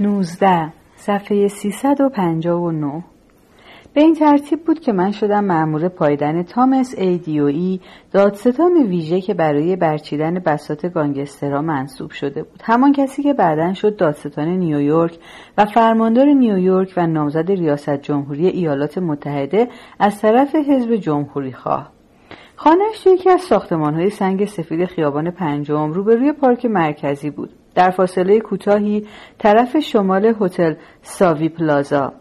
19 صفحه 359 به این ترتیب بود که من شدم مأمور پایدن تامس ای ای دادستان ویژه که برای برچیدن بسات گانگسترها منصوب شده بود. همان کسی که بعدا شد دادستان نیویورک و فرماندار نیویورک و نامزد ریاست جمهوری ایالات متحده از طرف حزب جمهوری خواه. خانهش یکی از ساختمان های سنگ سفید خیابان پنجم روبروی پارک مرکزی بود. در فاصله کوتاهی طرف شمال هتل ساوی پلازا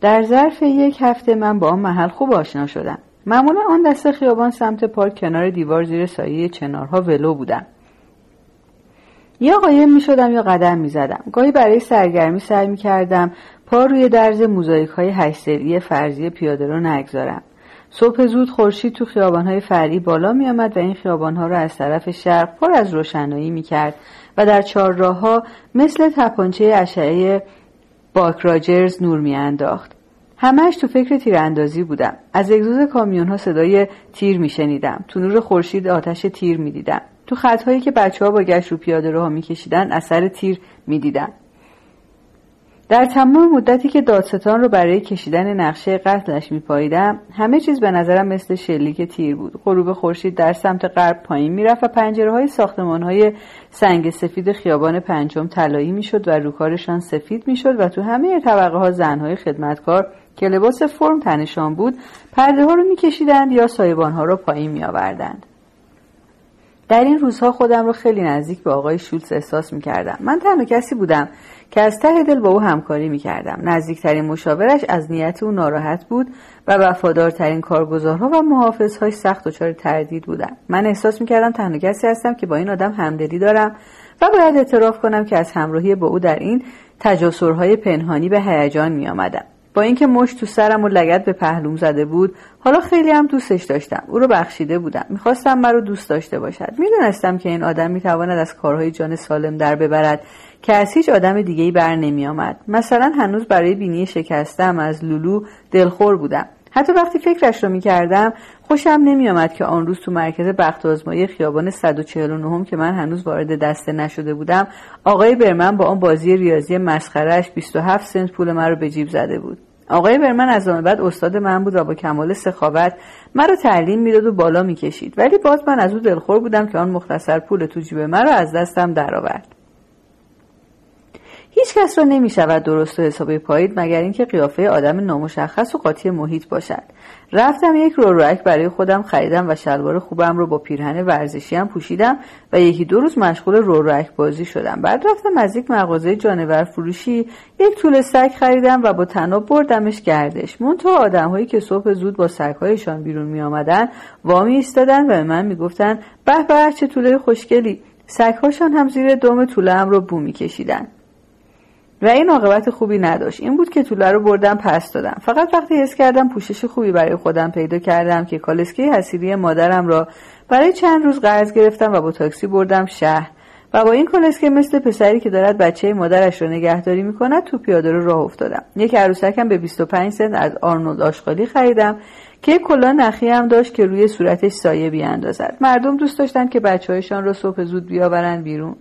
در ظرف یک هفته من با آن محل خوب آشنا شدم معمولا آن دست خیابان سمت پارک کنار دیوار زیر سایه چنارها ولو بودم یا قایم می شدم یا قدم می زدم. گاهی برای سرگرمی سعی می کردم پا روی درز موزاییک های هشت فرضی پیاده رو نگذارم. صبح زود خورشید تو خیابانهای فرعی بالا می آمد و این خیابانها را از طرف شرق پر از روشنایی می کرد و در ها مثل تپانچه اشعه باک راجرز نور میانداخت. همش تو فکر تیراندازی بودم. از اگزوز کامیون ها صدای تیر میشنیدم. تو نور خورشید آتش تیر می‌دیدم. تو خطهایی که بچه ها با گشت رو پیاده روها میکشیدن اثر تیر می‌دیدم در تمام مدتی که دادستان رو برای کشیدن نقشه قتلش میپاییدم همه چیز به نظرم مثل شلیک تیر بود. غروب خورشید در سمت غرب پایین می‌رفت و پنجره های ساختمان های سنگ سفید خیابان پنجم طلایی می‌شد و روکارشان سفید می‌شد و تو همه طبقه ها زنهای خدمتکار که لباس فرم تنشان بود پرده ها رو میکشیدند یا سایبان ها رو پایین میآوردند. در این روزها خودم رو خیلی نزدیک به آقای شولز احساس می‌کردم. من تنها کسی بودم که از ته دل با او همکاری می‌کردم. نزدیکترین مشاورش از نیت او ناراحت بود و وفادارترین کارگزارها و محافظهای سخت دچار تردید بودند. من احساس می‌کردم تنها کسی هستم که با این آدم همدلی دارم و باید اعتراف کنم که از همراهی با او در این تجاسرهای پنهانی به هیجان میآمدم. با اینکه مش تو سرم و لگت به پهلوم زده بود حالا خیلی هم دوستش داشتم. او رو بخشیده بودم. می‌خواستم مرا دوست داشته باشد. می‌دونستم که این آدم می‌تواند از کارهای جان سالم در ببرد که از هیچ آدم دیگه بر نمی آمد. مثلا هنوز برای بینی شکستم از لولو دلخور بودم. حتی وقتی فکرش رو می کردم خوشم نمی آمد که آن روز تو مرکز بخت آزمایی خیابان 149 که من هنوز وارد دسته نشده بودم آقای برمن با آن بازی ریاضی مسخرش 27 سنت پول رو به جیب زده بود. آقای برمن از آن بعد استاد من بود و با کمال سخاوت مرا تعلیم می‌داد و بالا می‌کشید. ولی باز من از او دلخور بودم که آن مختصر پول تو جیب مرا از دستم درآورد. هیچ کس را نمی شود درست و حسابی پایید مگر اینکه قیافه آدم نامشخص و قاطی محیط باشد. رفتم یک رورک برای خودم خریدم و شلوار خوبم رو با پیرهن ورزشی هم پوشیدم و یکی دو روز مشغول رورک بازی شدم. بعد رفتم از یک مغازه جانور فروشی یک طول سگ خریدم و با تناب بردمش گردش. منتها آدمهایی که صبح زود با سگهایشان بیرون می آمدن وامی ایستادن و به من می‌گفتند به به چه طوله خوشگلی. سگهاشان هم زیر دم طوله هم رو بو میکشیدند و این عاقبت خوبی نداشت. این بود که طوله رو بردم پس دادم. فقط وقتی حس کردم پوشش خوبی برای خودم پیدا کردم که کالسکه حسیری مادرم را برای چند روز قرض گرفتم و با تاکسی بردم شهر. و با این کالسکه مثل پسری که دارد بچه مادرش را نگهداری می‌کند تو پیاده رو راه افتادم. یک عروسکم به 25 سنت از آرنولد آشغالی خریدم که کلا نخی هم داشت که روی صورتش سایه بیاندازد. مردم دوست داشتند که بچههایشان را صبح زود بیاورند بیرون.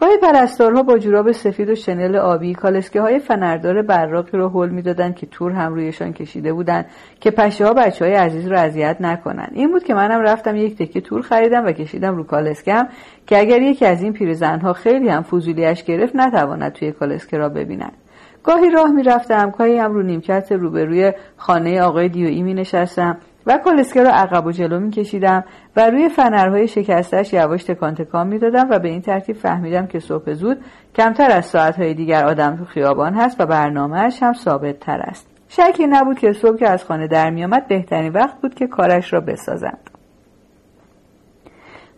گاهی پرستارها با جوراب سفید و شنل آبی کالسکه های فنردار براقی رو حل می‌دادند که تور هم رویشان کشیده بودند که پشه ها بچه های عزیز رو اذیت نکنند این بود که منم رفتم یک تکه تور خریدم و کشیدم رو کالسکم که اگر یکی از این پیرزنها خیلی هم فضولیش گرفت نتواند توی کالسکه را ببیند. گاهی راه می‌رفتم گاهی هم رو نیمکت روبروی خانه آقای دیوئی می نشستم و کالسکه را عقب و جلو می کشیدم و روی فنرهای شکستش یواش تکان تکان می دادم و به این ترتیب فهمیدم که صبح زود کمتر از ساعتهای دیگر آدم تو خیابان هست و برنامهش هم ثابت تر است. شکی نبود که صبح که از خانه در می آمد بهترین وقت بود که کارش را بسازند.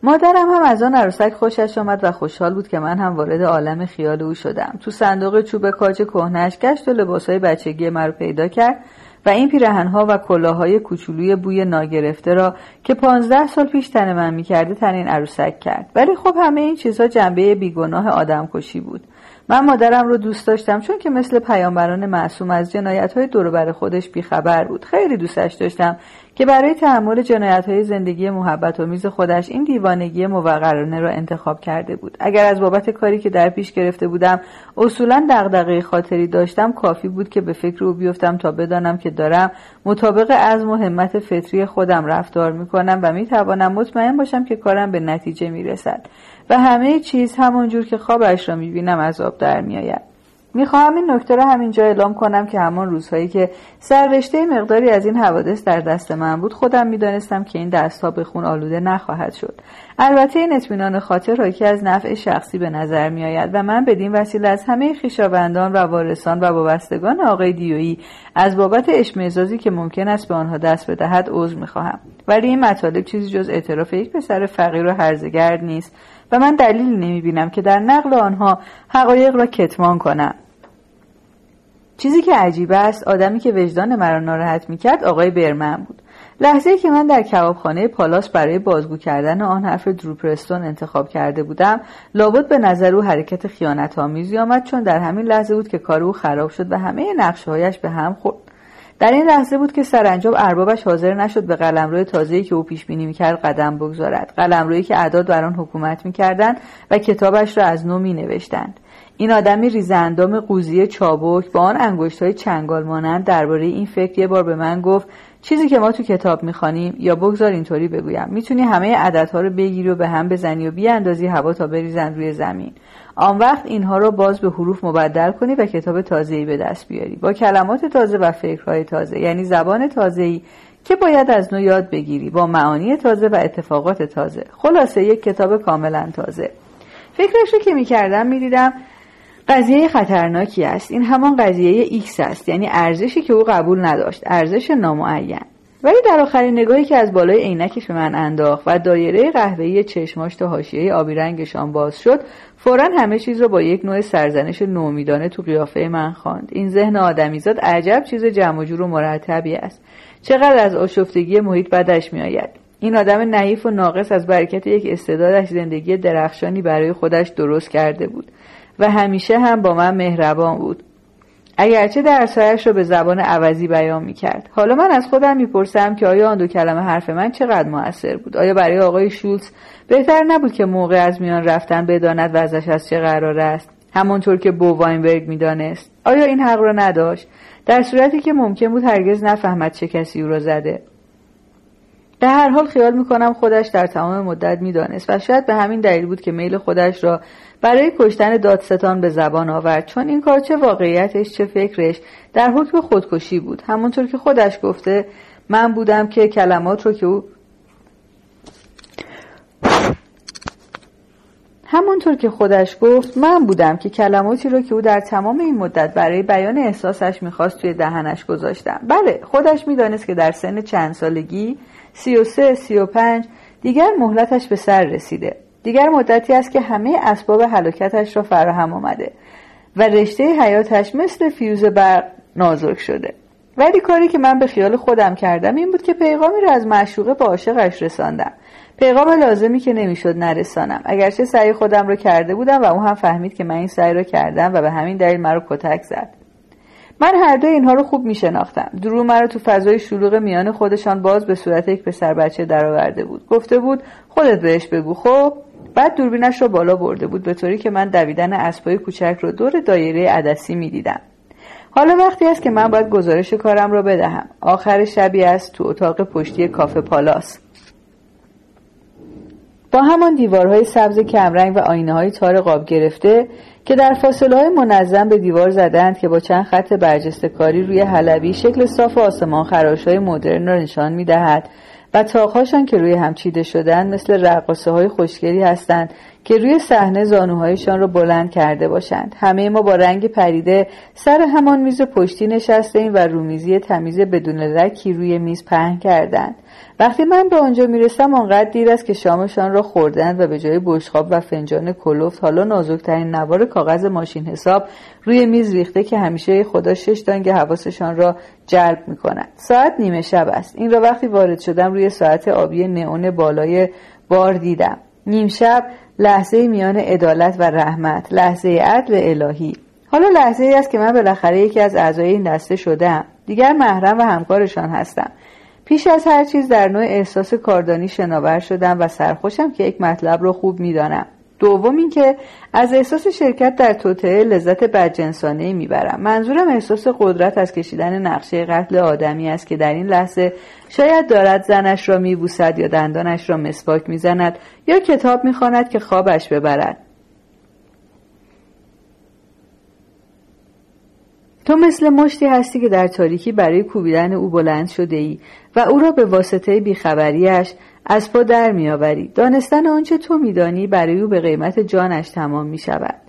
مادرم هم از آن عروسک خوشش آمد و خوشحال بود که من هم وارد عالم خیال او شدم تو صندوق چوب کاج کهنش گشت و لباسهای بچگی مرا پیدا کرد و این پیرهنها و کلاهای کوچولوی بوی ناگرفته را که پانزده سال پیش تن من می‌کرده تنین عروسک کرد. ولی خب همه این چیزها جنبه بیگناه آدم کشی بود. من مادرم رو دوست داشتم چون که مثل پیامبران معصوم از جنایت های دور خودش بیخبر بود. خیلی دوستش داشتم که برای تحمل جنایت های زندگی محبت و میز خودش این دیوانگی موقرانه را انتخاب کرده بود. اگر از بابت کاری که در پیش گرفته بودم اصولا دغدغه خاطری داشتم کافی بود که به فکر او بیفتم تا بدانم که دارم مطابق از و همت فطری خودم رفتار می‌کنم و می‌توانم مطمئن باشم که کارم به نتیجه می‌رسد. و همه چیز همانجور که خوابش را می‌بینم از آب در میآید. می‌خواهم این نکته را همینجا اعلام کنم که همان روزهایی که سررشته مقداری از این حوادث در دست من بود خودم می‌دانستم که این دستها به خون آلوده نخواهد شد. البته این اطمینان خاطر که از نفع شخصی به نظر میآید و من بدین وسیله از همه خویشاوندان و وارثان و وابستگان آقای دیویی از بابت اشمعزازی که ممکن است به آنها دست بدهد عذر می‌خواهم. ولی این مطالب چیزی جز اعتراف یک پسر فقیر و هرزگرد نیست و من دلیلی نمی‌بینم که در نقل آنها حقایق را کتمان کنم. چیزی که عجیب است آدمی که وجدان مرا ناراحت می‌کرد آقای برمن بود. لحظه که من در کبابخانه پالاس برای بازگو کردن آن حرف دروپرستون انتخاب کرده بودم لابد به نظر او حرکت خیانت آمیزی آمد چون در همین لحظه بود که کار او خراب شد و همه نقشههایش به هم خورد. در این لحظه بود که سرانجام اربابش حاضر نشد به قلمرو تازه‌ای که او پیش بینی می‌کرد قدم بگذارد. قلمرویی که اعداد بر آن حکومت می‌کردند و کتابش را از نو مینوشتند. این آدمی ریزندام قوزی چابک با آن انگشت های چنگال مانند درباره این فکر یه بار به من گفت چیزی که ما تو کتاب می‌خوانیم یا بگذار اینطوری بگویم. می‌تونی همه عددها رو بگیری و به هم بزنی و بیاندازی هوا تا بریزن روی زمین. آن وقت اینها رو باز به حروف مبدل کنی و کتاب تازه‌ای به دست بیاری. با کلمات تازه و فکرهای تازه یعنی زبان تازه‌ای که باید از نو یاد بگیری با معانی تازه و اتفاقات تازه. خلاصه یک کتاب کاملا تازه. فکرش رو که می‌کردم می‌دیدم قضیه خطرناکی است. این همان قضیه ایکس است یعنی ارزشی که او قبول نداشت ارزش نامعین. ولی در آخرین نگاهی که از بالای عینکش به من انداخت و دایره قهوه‌ای چشماش تا حاشیه آبی رنگشان باز شد فورا همه چیز را با یک نوع سرزنش نومیدانه تو قیافه من خواند. این ذهن آدمیزاد عجب چیز جمع جور و مرتبی است. چقدر از آشفتگی محیط بدش میآید. این آدم نحیف و ناقص از برکت یک استعدادش زندگی درخشانی برای خودش درست کرده بود. و همیشه هم با من مهربان بود. اگرچه درسهایش را به زبان عوضی بیان می کرد. حالا من از خودم می‌پرسم که آیا آن دو کلمه حرف من چقدر موثر بود؟ آیا برای آقای شولز بهتر نبود که موقع از میان رفتن بداند وضعش از چه قرار است؟ همانطور که بو واینبرگ می‌دانست. آیا این حق را نداشت؟ در صورتی که ممکن بود هرگز نفهمد چه کسی او را زده. در هر حال خیال می‌کنم خودش در تمام مدت می‌دانست و شاید به همین دلیل بود که میل خودش را برای کشتن دادستان به زبان آورد. چون این کار چه واقعیتش چه فکرش در حکم خودکشی بود. همونطور که خودش گفته من بودم که کلمات رو که او همونطور که خودش گفت من بودم که کلماتی رو که او در تمام این مدت برای بیان احساسش می‌خواست توی دهنش گذاشتم. بله خودش می‌دانست که در سن چند سالگی سی و سه سی و پنج دیگر مهلتش به سر رسیده. دیگر مدتی است که همه اسباب هلاکتش را فراهم آمده و رشته حیاتش مثل فیوز برق نازک شده. ولی کاری که من به خیال خودم کردم این بود که پیغامی را از معشوقه به عاشقش رساندم. پیغام لازمی که نمی‌شد نرسانم. اگرچه سعی خودم را کرده بودم و او هم فهمید که من این سعی را کردم و به همین دلیل مرا کتک زد. من هر دو اینها رو خوب می شناختم درو مرا تو فضای شلوغ میان خودشان باز به صورت یک پسر بچه درآورده بود. گفته بود خودت بهش بگو خب؟ بعد دوربینش را بالا برده بود به طوری که من دویدن اسبای کوچک رو دور دایره عدسی می‌دیدم. حالا وقتی است که من باید گزارش کارم را بدهم. آخر شبی است تو اتاق پشتی کافه پالاس. با همان دیوارهای سبز کمرنگ و آینه های تار قاب گرفته که در فاصله های منظم به دیوار زدند که با چند خط برجسته کاری روی حلبی شکل صاف آسمان خراش های مدرن را نشان می دهد و تاقهاشان که روی هم چیده شدند مثل رقاصه های خوشگلی هستند که روی صحنه زانوهایشان را بلند کرده باشند. همه ما با رنگ پریده سر همان میز پشتی نشسته ایم و رومیزی تمیز بدون لکی روی میز پهن کردند. وقتی من به آنجا می‌رسم آنقدر دیر است که شامشان را خوردند و به جای بشخاب و فنجان کلوفت حالا نازکترین نوار کاغذ ماشین حساب روی میز ریخته که همیشه خدا شش دانگ حواسشان را جلب می کند. ساعت نیمه شب است. این را وقتی وارد شدم روی ساعت آبی نئون بالای بار دیدم. نیم شب لحظه میان عدالت و رحمت لحظه عدل الهی. حالا لحظه ای است که من بالاخره یکی از اعضای این دسته شدم. دیگر محرم و همکارشان هستم. پیش از هر چیز در نوع احساس کاردانی شناور شدم و سرخوشم که یک مطلب رو خوب می‌دانم. دوم اینکه از احساس شرکت در توطعه لذت بدجنسانه می‌برم. منظورم احساس قدرت از کشیدن نقشه قتل آدمی است که در این لحظه شاید دارد زنش را میبوسد یا دندانش را مسواک می‌زند یا کتاب می‌خواند که خوابش ببرد. تو مثل مشتی هستی که در تاریکی برای کوبیدن او بلند شده ای و او را به واسطه بیخبریش از پا در میآوری. دانستن آنچه تو میدانی برای او به قیمت جانش تمام می شود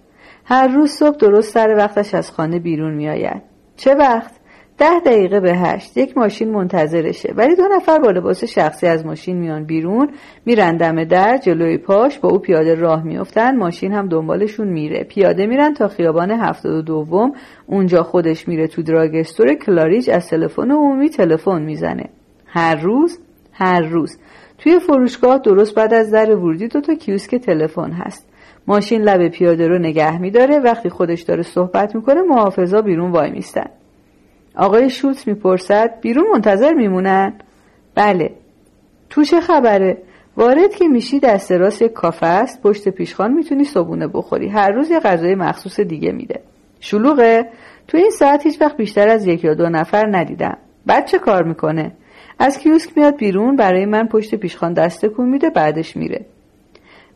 هر روز صبح درست سر وقتش از خانه بیرون می آید. چه وقت؟ ده دقیقه به هشت. یک ماشین منتظرشه. ولی دو نفر با لباس شخصی از ماشین میان بیرون میرن دم در جلوی پاش با او پیاده راه میفتن ماشین هم دنبالشون میره. پیاده میرن تا خیابان هفتاد و دوم. اونجا خودش میره تو دراگستور کلاریج از تلفن عمومی تلفن می‌زنه. هر روز؟ هر روز. توی فروشگاه درست بعد از در ورودی دو تا کیوسک تلفن هست. ماشین لب پیاده رو نگه میداره وقتی خودش داره صحبت می‌کنه محافظا بیرون وای میستن. آقای شوت می‌پرسد بیرون منتظر میمونن؟ بله. تو چه خبره؟ وارد که میشی دست راست یک کافه است پشت پیشخان می‌تونی صبونه بخوری. هر روز یه غذای مخصوص دیگه میده. شلوغه؟ تو این ساعت هیچ وقت بیشتر از یک یا دو نفر ندیدم. بعد چه کار می‌کنه؟ از کیوسک میاد بیرون برای من پشت پیشخان دست کن میده بعدش میره.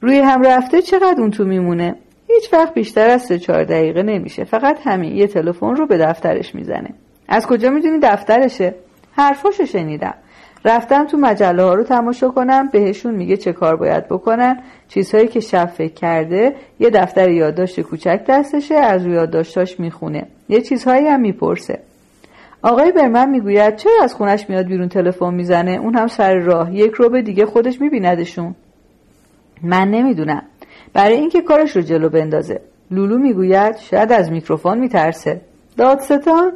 روی هم رفته چقدر اون تو میمونه؟ هیچ وقت بیشتر از سه چهار دقیقه نمیشه. فقط همین یه تلفن رو به دفترش می‌زنه. از کجا می‌دونی دفترشه؟ حرفاشو شنیدم. رفتم تو مجله ها رو تماشا کنم بهشون میگه چه کار باید بکنن. چیزهایی که شب فکر کرده یه دفتر یادداشت کوچک دستشه از روی یادداشتاش می‌خونه. یه چیزهایی هم می‌پرسه. آقای برمن می‌گوید چرا از خونش میاد بیرون تلفن می‌زنه؟ اون هم سر راه. یک رو به دیگه خودش میبیندشون. من نمی‌دونم. برای اینکه کارش رو جلو بندازه. لولو می‌گوید شاید از میکروفون میترسه. دادستان؟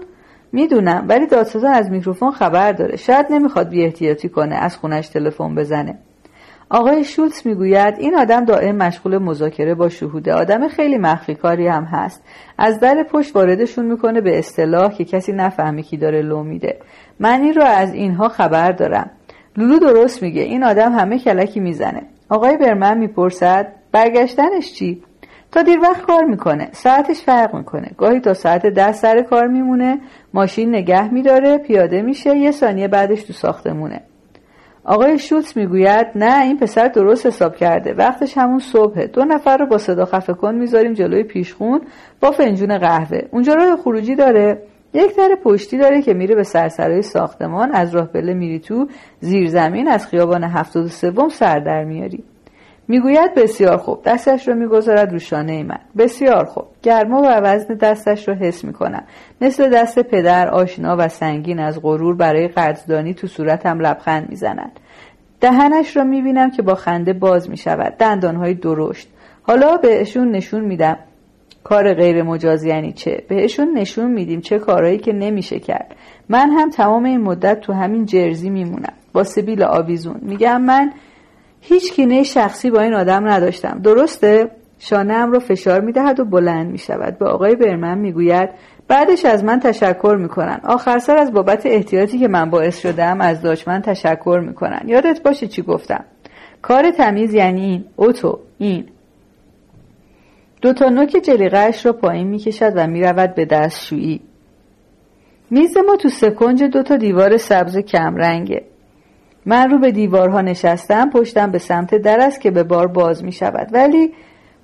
می‌دونم ولی دادستان از میکروفون خبر داره. شاید نمی‌خواد بی احتیاطی کنه از خونش تلفن بزنه. آقای شولتز می‌گوید این آدم دائم مشغول مذاکره با شهوده. آدم خیلی مخفی کاری هم هست. از در پشت واردشون می‌کنه به اصطلاح که کسی نفهمی کی داره لو میده. من این رو از اینها خبر دارم. لولو درست میگه این آدم همه کلکی می‌زنه. آقای برمن می‌پرسد برگشتنش چی؟ تا دیر وقت کار می‌کنه ساعتش فرق می‌کنه. گاهی تا ساعت ده سر کار میمونه ماشین نگه میداره پیاده میشه یه ثانیه بعدش تو ساختمونه. آقای شوتس می‌گوید نه این پسر درست حساب کرده. وقتش همون صبحه. دو نفر رو با صدا خفه کن می‌ذاریم جلوی پیشخون با فنجون قهوه. اونجا راه خروجی داره. یک در پشتی داره که میره به سرسرای ساختمان. از راه بله میری تو زیر زمین از خیابان هفتاد و سوم سر در میاری. می‌گوید بسیار خوب. دستش رو می‌گذارد رو شانه من. بسیار خوب. گرما و وزن دستش رو حس می‌کنم مثل دست پدر آشنا و سنگین از غرور برای قدردانی تو صورتم لبخند می‌زند دهنش را می‌بینم که با خنده باز می‌شود. دندانهای درشت. حالا بهشون نشون میدم کار غیر مجاز یعنی چه. بهشون نشون میدیم چه کارهایی که نمیشه کرد. من هم تمام این مدت تو همین جرزی میمونم. با سبیل آویزون. میگم من هیچ کینه شخصی با این آدم نداشتم. درسته؟ شانه رو فشار می‌دهد و بلند می‌شود. به آقای برمن می‌گوید بعدش از من تشکر می‌کنن. آخر سر از بابت احتیاطی که من باعث شدم از داشمن تشکر می‌کنن. یادت باشه چی گفتم؟ کار تمیز یعنی این. اوتو. این. دو تا نوک جلیقهاش را پایین می‌کشد و می‌رود به دستشویی. میز ما تو سکنج دو تا دیوار سبز کمرنگه. من رو به دیوارها نشستم پشتم به سمت در است که به بار باز می شود ولی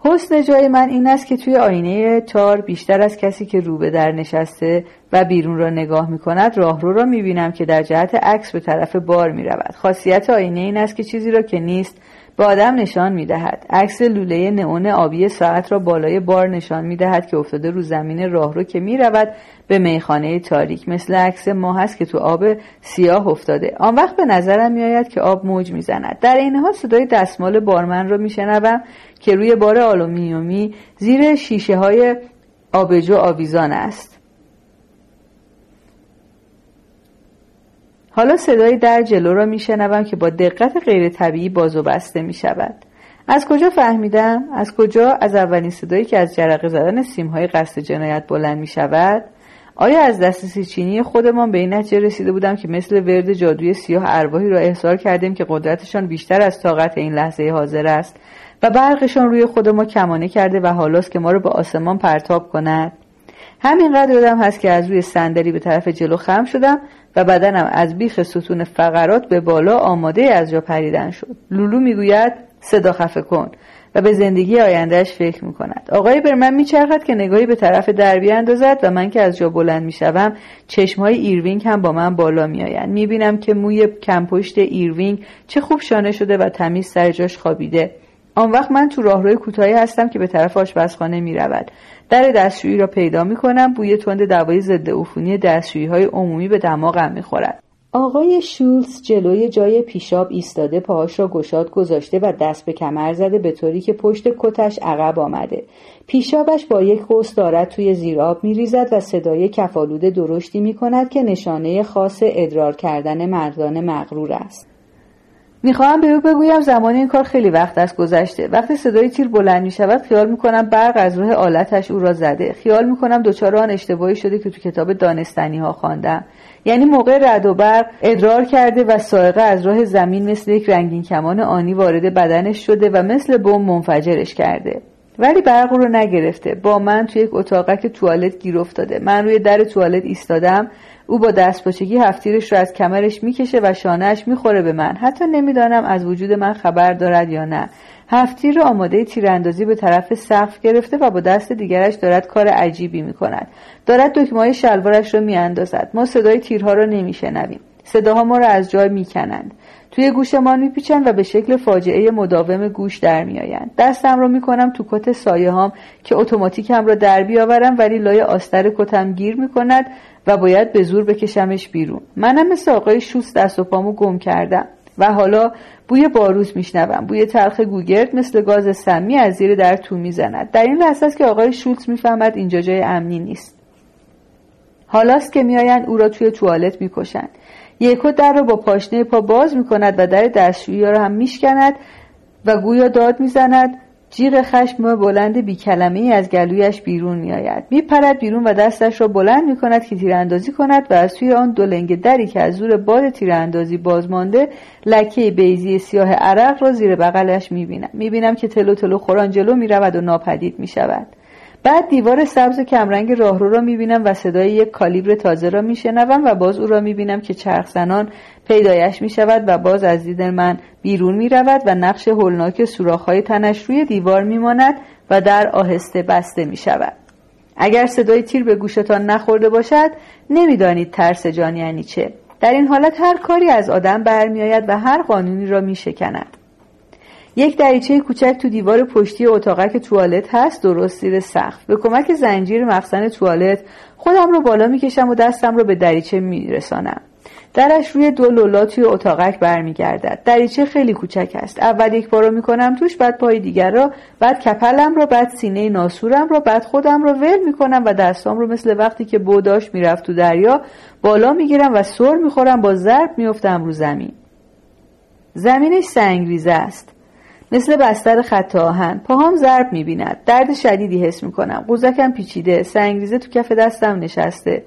حسن جای من این است که توی آینه تار بیشتر از کسی که رو به در نشسته و بیرون را نگاه می کند راهرو را می بینم که در جهت عکس به طرف بار می رود خاصیت آینه این است که چیزی را که نیست به آدم نشان می دهد عکس لوله نئون آبی ساعت را بالای بار نشان می دهد که افتاده رو زمین راهرو که می رود به میخانه تاریک. مثل عکس ما هست که تو آب سیاه افتاده. آن وقت به نظرم می آید که آب موج می زند در این حال صدای دستمال بارمن را می شنوم که روی بار آلومینیومی زیر شیشه های آبجو آویزان است. حالا صدای در جلو را میشنوم که با دقت غیر طبیعی باز و بسته می شود. از کجا فهمیدم؟ از کجا از اولین صدایی که از جرقه زدن سیمهای قصد جنایت بلند می شود آیا از دست سیچینی خودمان به این نتیجه رسیده بودم که مثل ورد جادوی سیاه ارواحی را احضار کردیم که قدرتشان بیشتر از طاقت این لحظه حاضر است و برقشان روی خود ما کمانه کرده و حالاست که ما را به آسمان پرتاب کند؟ همینقدر یادم هست که از روی صندلی به طرف جلو خم شدم و بدنم از بیخ ستون فقرات به بالا آماده از جا پریدن شد. لولو می‌گوید صدا خفه کن و به زندگی آیندهش فکر می کند آقای برمن میچرخد که نگاهی به طرف در بیاندازد و من که از جا بلند می‌شوم چشمهای ایروینگ هم با من بالا میآیند. می‌بینم که موی کمپشت ایروینگ چه خوب شانه شده و تمیز سر جاش خوابیده. آن وقت من تو راهروی کوتاهی هستم که به طرف آشپزخانه می رود. در دستشویی را پیدا می کنم بوی تند دوای ضد عفونی دستشویی های عمومی به دماغم می خورد. آقای شولز جلوی جای پیشاب ایستاده پاهاش را گشاد گذاشته و دست به کمر زده به طوری که پشت کتش عقب آمده. پیشابش با یک قوس دارد توی زیراب میریزد و صدای کفالود درشتی می کند که نشانه خاص ادرار کردن مردان مغرور است. می‌خواهم به او بگویم زمان این کار خیلی وقت است گذشته. وقتی صدای تیر بلند می شود خیال می‌کنم برق از روح آلتش او را زده. خیال می‌کنم دچار آن اشتباهی شده که تو کتاب دانستنی ها خواندم. یعنی موقع رد و برق ادرار کرده و سائقه از راه زمین مثل یک رنگین کمان آنی وارد بدنش شده و مثل بم منفجرش کرده. ولی برق رو نگرفته. با من توی یک اتاقک توالت گیر افتاده. من روی در توالت ایستادم. او با دستپاچگی هفتیرش رو از کمرش می‌کشه و شانهش می‌خوره به من. حتی نمی‌دانم از وجود من خبر دارد یا نه. هفتیر رو آماده تیراندازی به طرف سقف گرفته و با دست دیگرش دارد کار عجیبی می‌کند. دارد دکمه شلوارش را میاندازد. ما صدای تیرها را نمیشنویم. صداها ما را از جای می‌کنند. توی گوشمان میپیچند و به شکل فاجعه مداوم گوش در میآیند. دستم را می‌کنم تو کت سایه هام که اتوماتیکم را در بیاورم ولی لای آستر کتم گیر می‌کند و باید به زور بکشمش بیرون. منم مثل آقای شوس دست و پامو گم کردم و حالا بوی باروز میشنوم. بوی تلخ گوگرد مثل گاز سمی از زیر در تو می‌زند. در این لحظه است که آقای شولتز می‌فهمد اینجا جای امنی نیست. حالاست که میآیند او را توی توالت می‌کشند. یکو در را با پاشنه پا باز می‌کند و در دستشویی را هم میشکند و گویا داد می‌زند جیغ خشم بلند بی کلمه از گلویش بیرون می آید. می پرد بیرون و دستش را بلند می کند که تیراندازی کند و از توی آن دو لنگ دری که از زور باد تیراندازی باز مانده لکه بیزی سیاه عرق را زیر بغلش می بینم. می بینم که تلو تلو خوران جلو می رود و ناپدید می شود. بعد دیوار سبز کمرنگ راهرو را می‌بینم و صدای یک کالیبر تازه را میشنوم و باز او را می‌بینم که چرخ زنان پیدایش می شود و باز از دید من بیرون می رود و نقش هولناک سوراخ‌های تنش روی دیوار می ماند و در آهسته بسته می شود. اگر صدای تیر به گوشتان نخورده باشد نمی‌دانید ترس جان یعنی چه در این حالت هر کاری از آدم برمیآید و هر قانونی را می شکند. یک دریچه کوچک تو دیوار پشتی اتاقک توالت هست درست زیر سقف. به کمک زنجیر مخزن توالت خودم رو بالا می‌کشم و دستم رو به دریچه میرسانم. درش روی دو لولا توی اتاقک برمیگردد. دریچه خیلی کوچک است. اول یک بار رو می‌کنم توش بعد پای دیگر را بعد کپلم را بعد سینه ناسورم را بعد خودم را ول می‌کنم و دستام رو مثل وقتی که بوداش می‌رفت تو دریا بالا می‌گیرم و سر می‌خورم با ضرب میفتم رو زمین. زمینش سنگریزه است. مثل بستر خط آهن. پاهام ضرب می‌بیند. درد شدیدی حس می‌کنم. قوزکم پیچیده. سنگریزه تو کف دستم نشسته.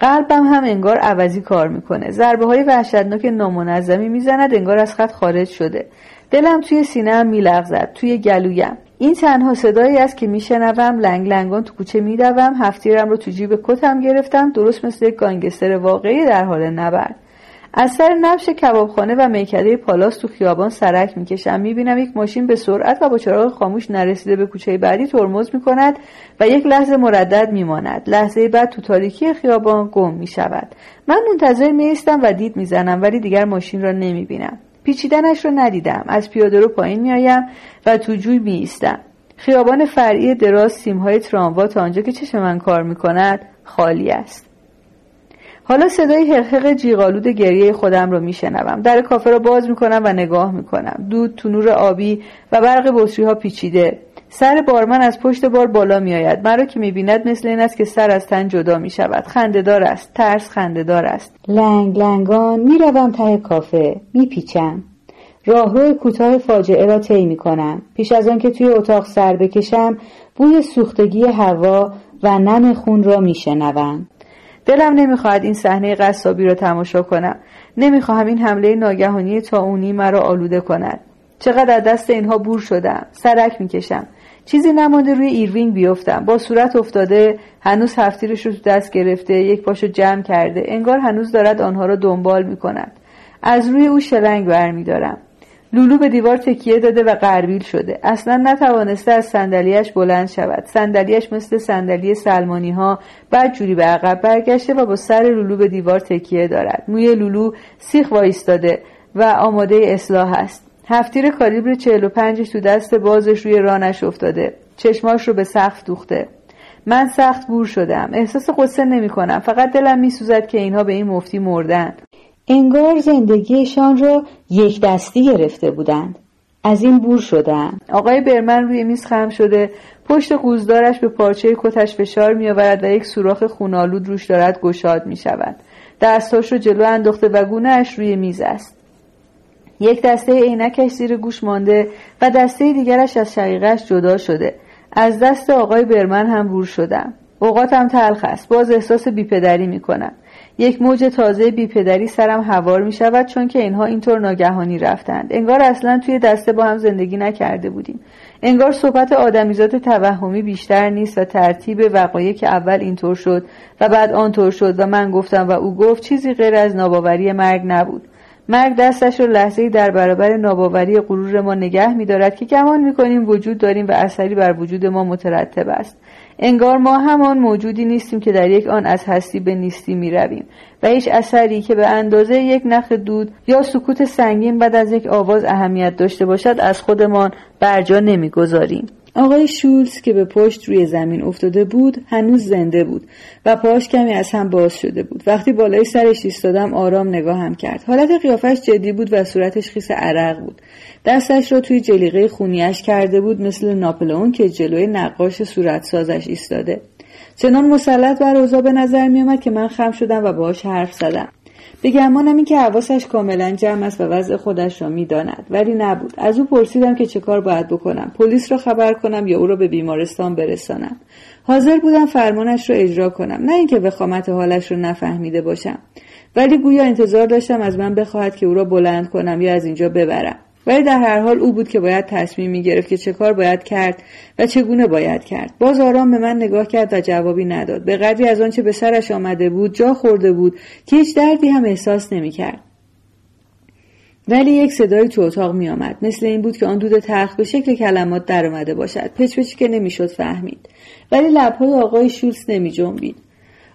قلبم هم انگار عوضی کار می‌کنه. ضربه های وحشتناک نامنظمی می‌زند انگار از خط خارج شده. دلم توی سینهام میلغزد. توی گلویم. این تنها صدایی است که میشنوم. لنگ لنگان تو کوچه میدوم هفتیرم رو تو جیب کتم گرفتم. درست مثل یک گانگستر واقعی در حال نبرد. از سر نبش کبابخانه و میکده پالاس تو خیابان سرک می‌کشم. می‌بینم یک ماشین به سرعت و با چراغ خاموش نرسیده به کوچه بعدی ترمز می‌کند و یک لحظه مردد میماند. لحظه بعد تو تاریکی خیابان گم می‌شود. من منتظر میایستم و دید می‌زنم ولی دیگر ماشین را نمی‌بینم. پیچیدنش را ندیدم. از پیاده رو پایین میآیم و تو جوی میایستم. خیابان فرعی دراز سیمهای تراموا تا آنجا که چشم من کار می‌کند خالی است. حالا صدای حقحق جیغالود گریه خودم رو میشنوم. در کافه را باز می‌کنم و نگاه می‌کنم. دود تو نور آبی و برق بطری ها پیچیده. سر بارمن از پشت بار بالا میآید. مرا که می‌بیند مثل این است که سر از تن جدا می شود خندهدار است. ترس خندهدار است. لنگ لنگان می‌روم ته کافه. میپیچم. راهرو کوتاه فاجعه را طی می کنم. پیش از آنکه توی اتاق سر بکشم بوی سوختگی هوا و نم خون را می شنوم. دلم نمی‌خواهد این صحنه قصابی را تماشا کنم. نمی‌خواهم این حمله ناگهانی طاعونی مرا آلوده کند. چقدر دست اینها بور شدم. سرک می‌کشم. چیزی نمانده روی ایروینگ بیفتم. با صورت افتاده هنوز هفتیرش رو تو دست گرفته یک پاشو جمع کرده. انگار هنوز دارد آنها را دنبال می‌کند. از روی او شلنگ برمیدارم. لولو به دیوار تکیه داده و غربیل شده. اصلا نتوانسته از صندلیاش بلند شود. صندلیاش مثل صندلی سلمانی ها بعد جوری به عقب برگشته و با سر لولو به دیوار تکیه دارد. موی لولو سیخ وایستاده و آماده اصلاح است. هفتیر کالیبر 45 تو دست بازش روی رانش افتاده چشماش رو به سقف دوخته. من سخت بور شدم. احساس قصه نمی کنم فقط دلم می سوزد که اینها به این مفتی مردن انگار زندگیشان را یک دستی گرفته بودند. از این بور شدن. آقای برمن روی میز خم شده پشت قوزدارش به پارچه کتش فشار می آورد و یک سوراخ خونالود روش دارد گشاد می شود دستاش رو جلو انداخته و گونه اش روی میز است. یک دسته عینکش زیر گوش مانده و دسته دیگرش از شقیقش جدا شده. از دست آقای برمن هم بور شدم. اوقاتم تلخ است. باز احساس بیپدری می کنم یک موج تازه بیپدری سرم هوار می شود چون که اینها اینطور ناگهانی رفتند. انگار اصلا توی دسته با هم زندگی نکرده بودیم. انگار صحبت آدمیزاد توهمی بیشتر نیست و ترتیب وقایع که اول اینطور شد و بعد آنطور شد و من گفتم و او گفت چیزی غیر از ناباوری مرگ نبود. مرگ دستش را لحظه در برابر ناباوری غرور ما نگه میدارد که گمان می‌کنیم وجود داریم و اثری بر وجود ما مترتب است. انگار ما همان موجودی نیستیم که در یک آن از هستی به نیستی می رویم و هیچ اثری که به اندازه یک نخ دود یا سکوت سنگین بعد از یک آواز اهمیت داشته باشد از خودمان برجا نمی‌گذاریم. آقای شولز که به پشت روی زمین افتاده بود هنوز زنده بود و پاش کمی از هم باز شده بود. وقتی بالای سرش ایستادم آرام نگاهم کرد. حالت قیافش جدی بود و صورتش خیس عرق بود. دستش را توی جلیقه خونیش کرده بود مثل ناپلئون که جلوی نقاش صورت سازش ایستاده. چنان مسلط بر اوضاع به نظر میآمد که من خم شدم و باهاش حرف زدم. به گمانم این که حواسش کاملا جمع است و وضع خودش را می‌داند. ولی نبود. از او پرسیدم که چه کار باید بکنم. پلیس را خبر کنم یا او را به بیمارستان برسانم. حاضر بودم فرمانش را اجرا کنم. نه اینکه وخامت حالش را نفهمیده باشم. ولی گویا انتظار داشتم از من بخواهد که او را بلند کنم یا از اینجا ببرم. ولی در هر حال او بود که باید تصمیم می گرفت که چه کار باید کرد و چگونه باید کرد باز آرام به من نگاه کرد و جوابی نداد به قدری از آنچه به سرش آمده بود جا خورده بود که هیچ دردی هم احساس نمی کرد. ولی یک صدایی تو اتاق می آمد. مثل این بود که آن دود تلخ به شکل کلمات در آمده باشد پچ پچی که نمی‌شد فهمید ولی لبهای آقای شولز نمی جنبید.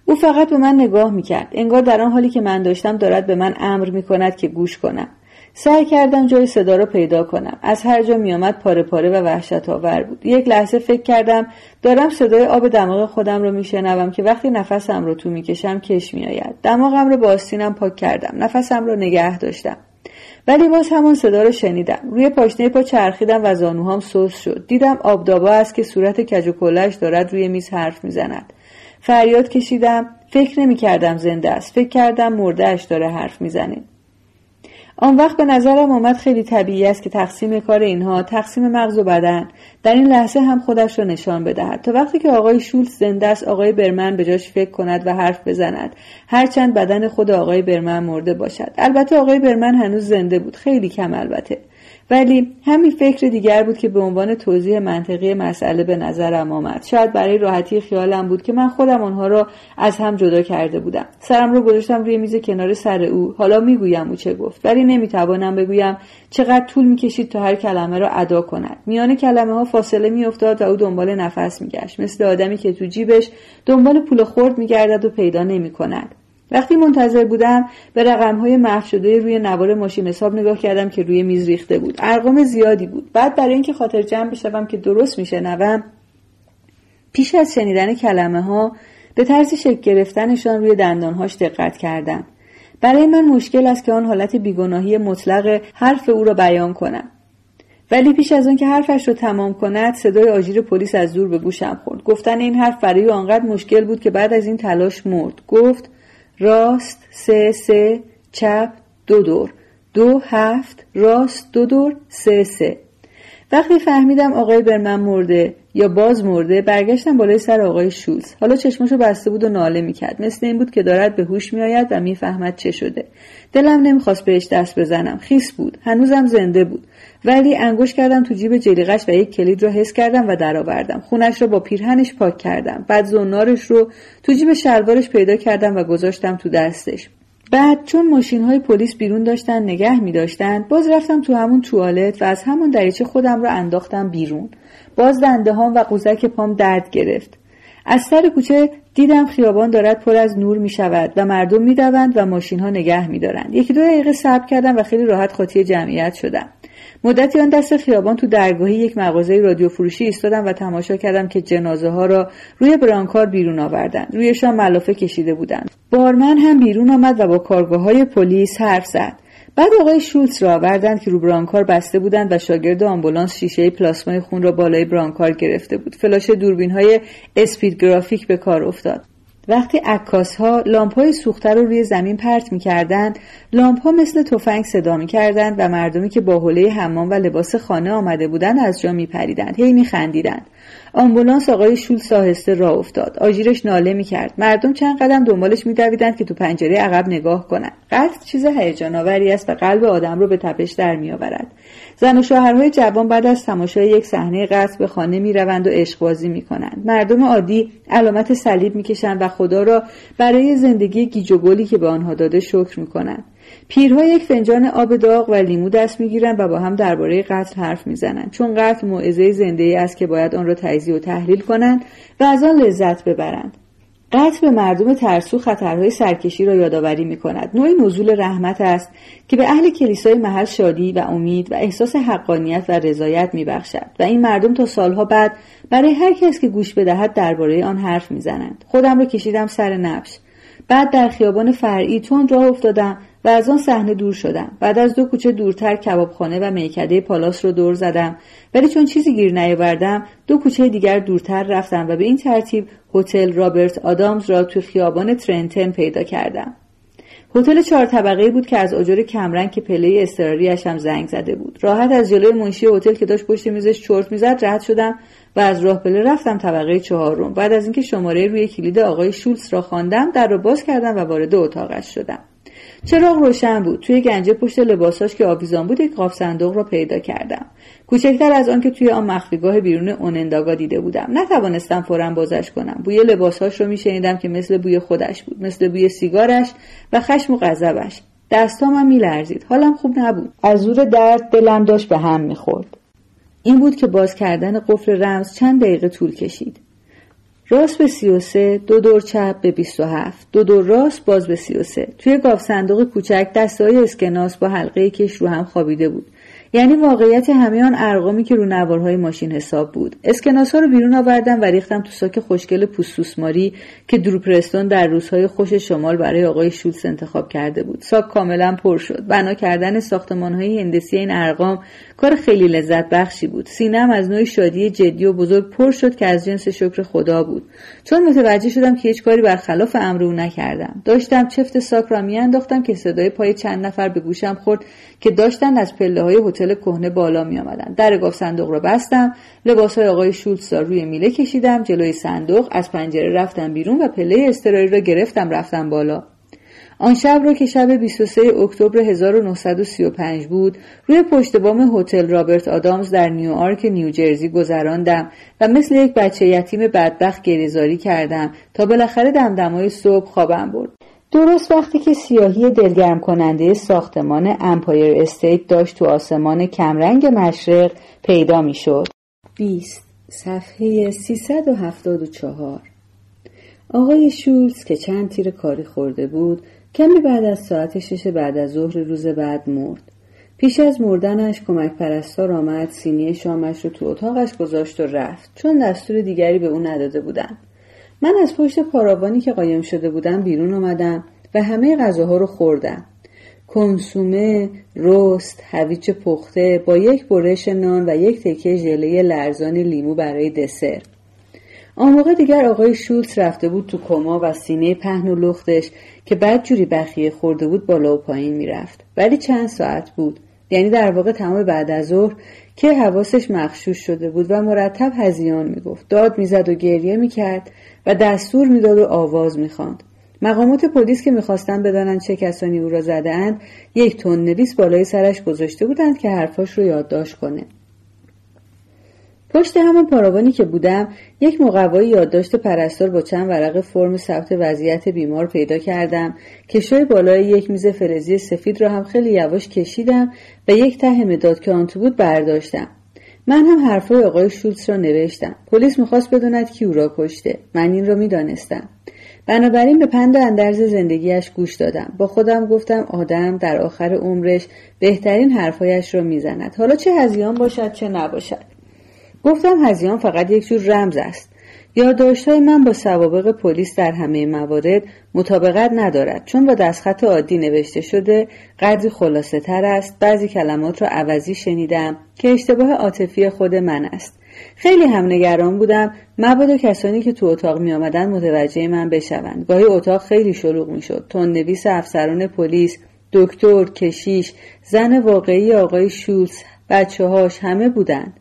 او فقط به من نگاه می کرد. انگار در آن حالی که من داشتم دارد به من امر می کند که گوش کنم سعی کردم جای صدا را پیدا کنم. از هر جا میآمد پاره پاره و وحشت آور بود. یک لحظه فکر کردم دارم صدای آب دماغ خودم را میشنوم که وقتی نفسم را تو می‌کشم کش میآید. دماغم را با آستینم پاک کردم. نفسم را نگه داشتم. ولی باز همان صدا را شنیدم. روی پاشنه پا چرخیدم و زانوهام سوس شد. دیدم آبدابا است که صورت کج و دارد روی میز حرف می‌زند. فریاد کشیدم. فکر نمی کردم زنده است. فکر کردم مردهاش داره حرف می‌زنه. آن وقت به نظرم آمد خیلی طبیعی است که تقسیم کار اینها تقسیم مغز و بدن در این لحظه هم خودش را نشان بدهد. تا وقتی که آقای شولت زنده است آقای برمن به جاش فکر کند و حرف بزند. هرچند بدن خود آقای برمن مرده باشد. البته آقای برمن هنوز زنده بود. خیلی کم البته. ولی همین فکر دیگر بود که به عنوان توضیح منطقی مسئله به نظرم آمد. شاید برای راحتی خیالم بود که من خودم آنها را از هم جدا کرده بودم. سرم را گذاشتم روی میز کنار سر او. حالا می‌گویم او چه گفت. ولی نمی‌توانم بگویم چقدر طول می‌کشید تا هر کلمه را ادا کند. میان کلمه ها فاصله میافتاد و او دنبال نفس میگشت. مثل آدمی که تو جیبش دنبال پول خورد میگردد و پیدا نمی‌کند. وقتی منتظر بودم به رقمهای محو شده روی نوار ماشین حساب نگاه کردم که روی میز ریخته بود. ارقام زیادی بود. بعد برای اینکه خاطر جمع بشوم که درست میشنوم پیش از شنیدن کلمه ها به طرز شکل گرفتنشان روی دندانهاش دقت کردم. برای من مشکل است که آن حالت بیگناهی مطلق حرف او را بیان کنم. ولی پیش از آن که حرفش را تمام کند صدای آژیر پلیس از دور به گوشم خورد. گفتن این حرف برای آنقدر مشکل بود که بعد از این تلاش مرد. گفت راست سه سه چپ دو دور. دو هفت راست دو دور سه سه. وقتی فهمیدم آقای برمن مرده یا باز مرده برگشتم بالای سر آقای شولز. حالا چشمشو بسته بود و ناله می‌کرد. مثل این بود که دارد به هوش میآید و می‌فهمد چه شده. دلم نمی‌خواست بهش دست بزنم. خیس بود. هنوزم زنده بود. ولی انگوش کردم تو جیب جلیقش و یک کلید را حس کردم و درآوردم. خونش را با پیرهنش پاک کردم. بعد زنارش رو تو جیب شلوارش پیدا کردم و گذاشتم تو دستش. بعد چون ماشین های پلیس بیرون داشتن نگه می داشتن باز رفتم تو همون توالت و از همون دریچه خودم را انداختم بیرون باز دنده و قوزک پام درد گرفت از سر کوچه دیدم خیابان دارد پر از نور می شود و مردم می دوند و ماشین ها نگه می دارند. یکی دو دقیقه صبر کردم و خیلی راحت خاطی جمعیت شدم. مدتی آن دست خیابان تو درگاهی یک مغازه رادیو فروشی ایستادم و تماشا کردم که جنازه ها را روی برانکار بیرون آوردن رویشان ملافه کشیده بودند. بارمن هم بیرون آمد و با کارگاه های پلیس حرف زد. بعد آقای شولتز را آوردند که رو برانکار بسته بودند و شاگرد آمبولانس شیشه پلاسمای خون را بالای برانکار گرفته بود. فلاش دوربین های اسپید گرافیک به کار افتاد. وقتی عکاس ها لامپ های سوخته رو روی زمین پرت می‌کردند لامپ ها مثل تفنگ صدا می‌کردند و مردمی که با حوله حمام و لباس خانه آمده بودند از جا میپریدند هی میخندیدند. آمبولانس آقای شول ساهسته را افتاد. آژیرش ناله می‌کرد. مردم چند قدم دنبالش میدویدند که تو پنجره عقب نگاه کنند. قتل چیز هیجان آوری است و قلب آدم رو به تپش در میآورد. زن و شوهرهای جوان بعد از تماشای یک صحنه قتل به خانه می‌روند و عشقبازی می‌کنند. مردم عادی علامت صلیب می‌کشند و خدا را برای زندگی گیج و گلی که به آنها داده شکر می‌کنند. پیرها یک فنجان آب داغ و لیمو دست می‌گیرند و با هم درباره قتل حرف می‌زنند. چون قتل موعظه زنده ای است که باید آن را و تحلیل کنند و از آن لذت ببرند قتل به مردم ترسو خطرهای سرکشی را یادآوری می کند. نوعی نزول رحمت است که به اهل کلیسای محل شادی و امید و احساس حقانیت و رضایت می بخشد و این مردم تا سالها بعد برای هر کس که گوش بدهد درباره آن حرف می‌زنند. خودم را کشیدم سر نبش. بعد در خیابان فرعی تند راه افتادم و از آن صحنه دور شدم. بعد از دو کوچه دورتر کبابخانه و میکده پالاس رو دور زدم. ولی چون چیزی گیر نیاوردم دو کوچه دیگر دورتر رفتم و به این ترتیب هتل رابرت آدامز را توی خیابان ترنتن پیدا کردم. هتل چهار طبقه بود که از آجر کمرنگ که پله اضطراریاش هم زنگ زده بود. راحت از جلوی منشی هتل که داشت پشت میزش چرت می‌زد رد شدم و از راه پله رفتم طبقه چهارم. بعد از اینکه شماره روی کلید آقای شولز را خواندم در را باز کردم و وارد اتاقش شدم. چراغ روشن بود. توی گنجه پشت لباساش که آویزان بود یک قاب صندوق را پیدا کردم. کوچکتر از آن که توی آن مخفیگاه بیرون اوننداگا دیده بودم. نتوانستم فورا بازش کنم. بوی لباسهاش رو میشنیدم که مثل بوی خودش بود مثل بوی سیگارش و خشم و غضبش. دستامم میلرزید. حالم خوب نبود. از زور درد دلم داشت به هم می‌خورد. این بود که باز کردن قفل رمز چند دقیقه طول کشید. راست به سی و سه دو دور چپ به بیست و هفت دو دور راست باز به سی و سه. توی گاف صندوق کوچک دسته های اسکناس با حلقه کش رو هم خوابیده بود. یعنی واقعیت همه آن ارقامی که رو نوارهای ماشین حساب بود. اسکناس ها رو بیرون آوردم و ریختم تو ساک خوشگل پوستوسماری که دروپرستون در روزهای خوش شمال برای آقای شولز انتخاب کرده بود. ساک کاملا پر شد. بنا کردن ساختمان های هندسی این ارقام کار خیلی لذت بخشی بود. سینم از نوع شادی جدی و بزرگ پر شد که از جنس شکر خدا بود. چون متوجه شدم که هیچ کاری برخلاف امر او نکردم. داشتم چفت ساک را میانداختم که صدای پای چند نفر به گوشم خورد که داشتن از پله های کهنه بالا می آمدن. در گاف صندوق را بستم لباس های آقای شولتز را روی میله کشیدم جلوی صندوق از پنجره رفتم بیرون و پله استراری را گرفتم رفتم بالا آن شب رو که شب 23 اکتبر 1935 بود روی پشت بام هتل رابرت آدامز در نیوآرک نیوجرسی گذراندم و مثل یک بچه یتیم بدبخت گریه زاری کردم تا بالاخره دمدمای صبح خوابم برد درست وقتی که سیاهی دلگرم کننده ساختمان امپایر استیت داشت تو آسمان کمرنگ مشرق پیدا می شد. 20 صفحه 374 آقای شولز که چند تیر کاری خورده بود کمی بعد از ساعت شش بعد از ظهر روز بعد مرد. پیش از مردنش کمک پرستار آمد سینی شامش رو تو اتاقش گذاشت و رفت چون دستور دیگری به او نداده بودن. من از پشت پاراوانی که قایم شده بودم بیرون آمدم و همه غذاها رو خوردم. کنسومه، رست، هویج پخته با یک برش نان و یک تکه ژله لرزان لیمو برای دسر. آن موقع دیگر آقای شولتز رفته بود تو کما و سینه پهن و لختش که بعد جوری بخیه خورده بود بالا و پایین می‌رفت ولی چند ساعت بود یعنی در واقع تمام بعد از ظهر که حواسش مخشوش شده بود و مرتب هزیان می‌گفت. داد می‌زد و گریه می‌کرد و دستور می‌داد و آواز می‌خواند. مقامات پلیس که می‌خواستند بدانند چه کسانی او را زدهاند یک تون نویس بالای سرش گذاشته بودند که حرفاش رو یادداشت کنه. پشت همان پاراوانی که بودم یک مقوای یادداشت پرستار با چند ورق فرم ثبت وضعیت بیمار پیدا کردم که شوی بالای یک میز فلزی سفید را هم خیلی یواش کشیدم و یک ته مداد که آن تو بود برداشتم. من هم حرفای آقای شولتز را نوشتم. پلیس می‌خواست بداند کی او را کشته. من این را می‌دانستم. بنابراین به پند اندرز زندگیش گوش دادم. با خودم گفتم آدم در آخر عمرش بهترین حرفایش را می‌زند. حالا چه هزیان باشد چه نباشد. گفتم هزیان فقط یک جور رمز است. یادداشتهای من با سوابق پلیس در همه موارد مطابقت ندارد. چون با دستخط عادی نوشته شده قدری خلاصه تر است. بعضی کلمات را عوضی شنیدم که اشتباه عاطفی خود من است. خیلی هم نگران بودم مبادا کسانی که تو اتاق می آمدن متوجه من بشوند. گاهی اتاق خیلی شلوغ می شد نویس افسران پلیس دکتر کشیش زن واقعی آقای شولز بچه هاش همه بودند.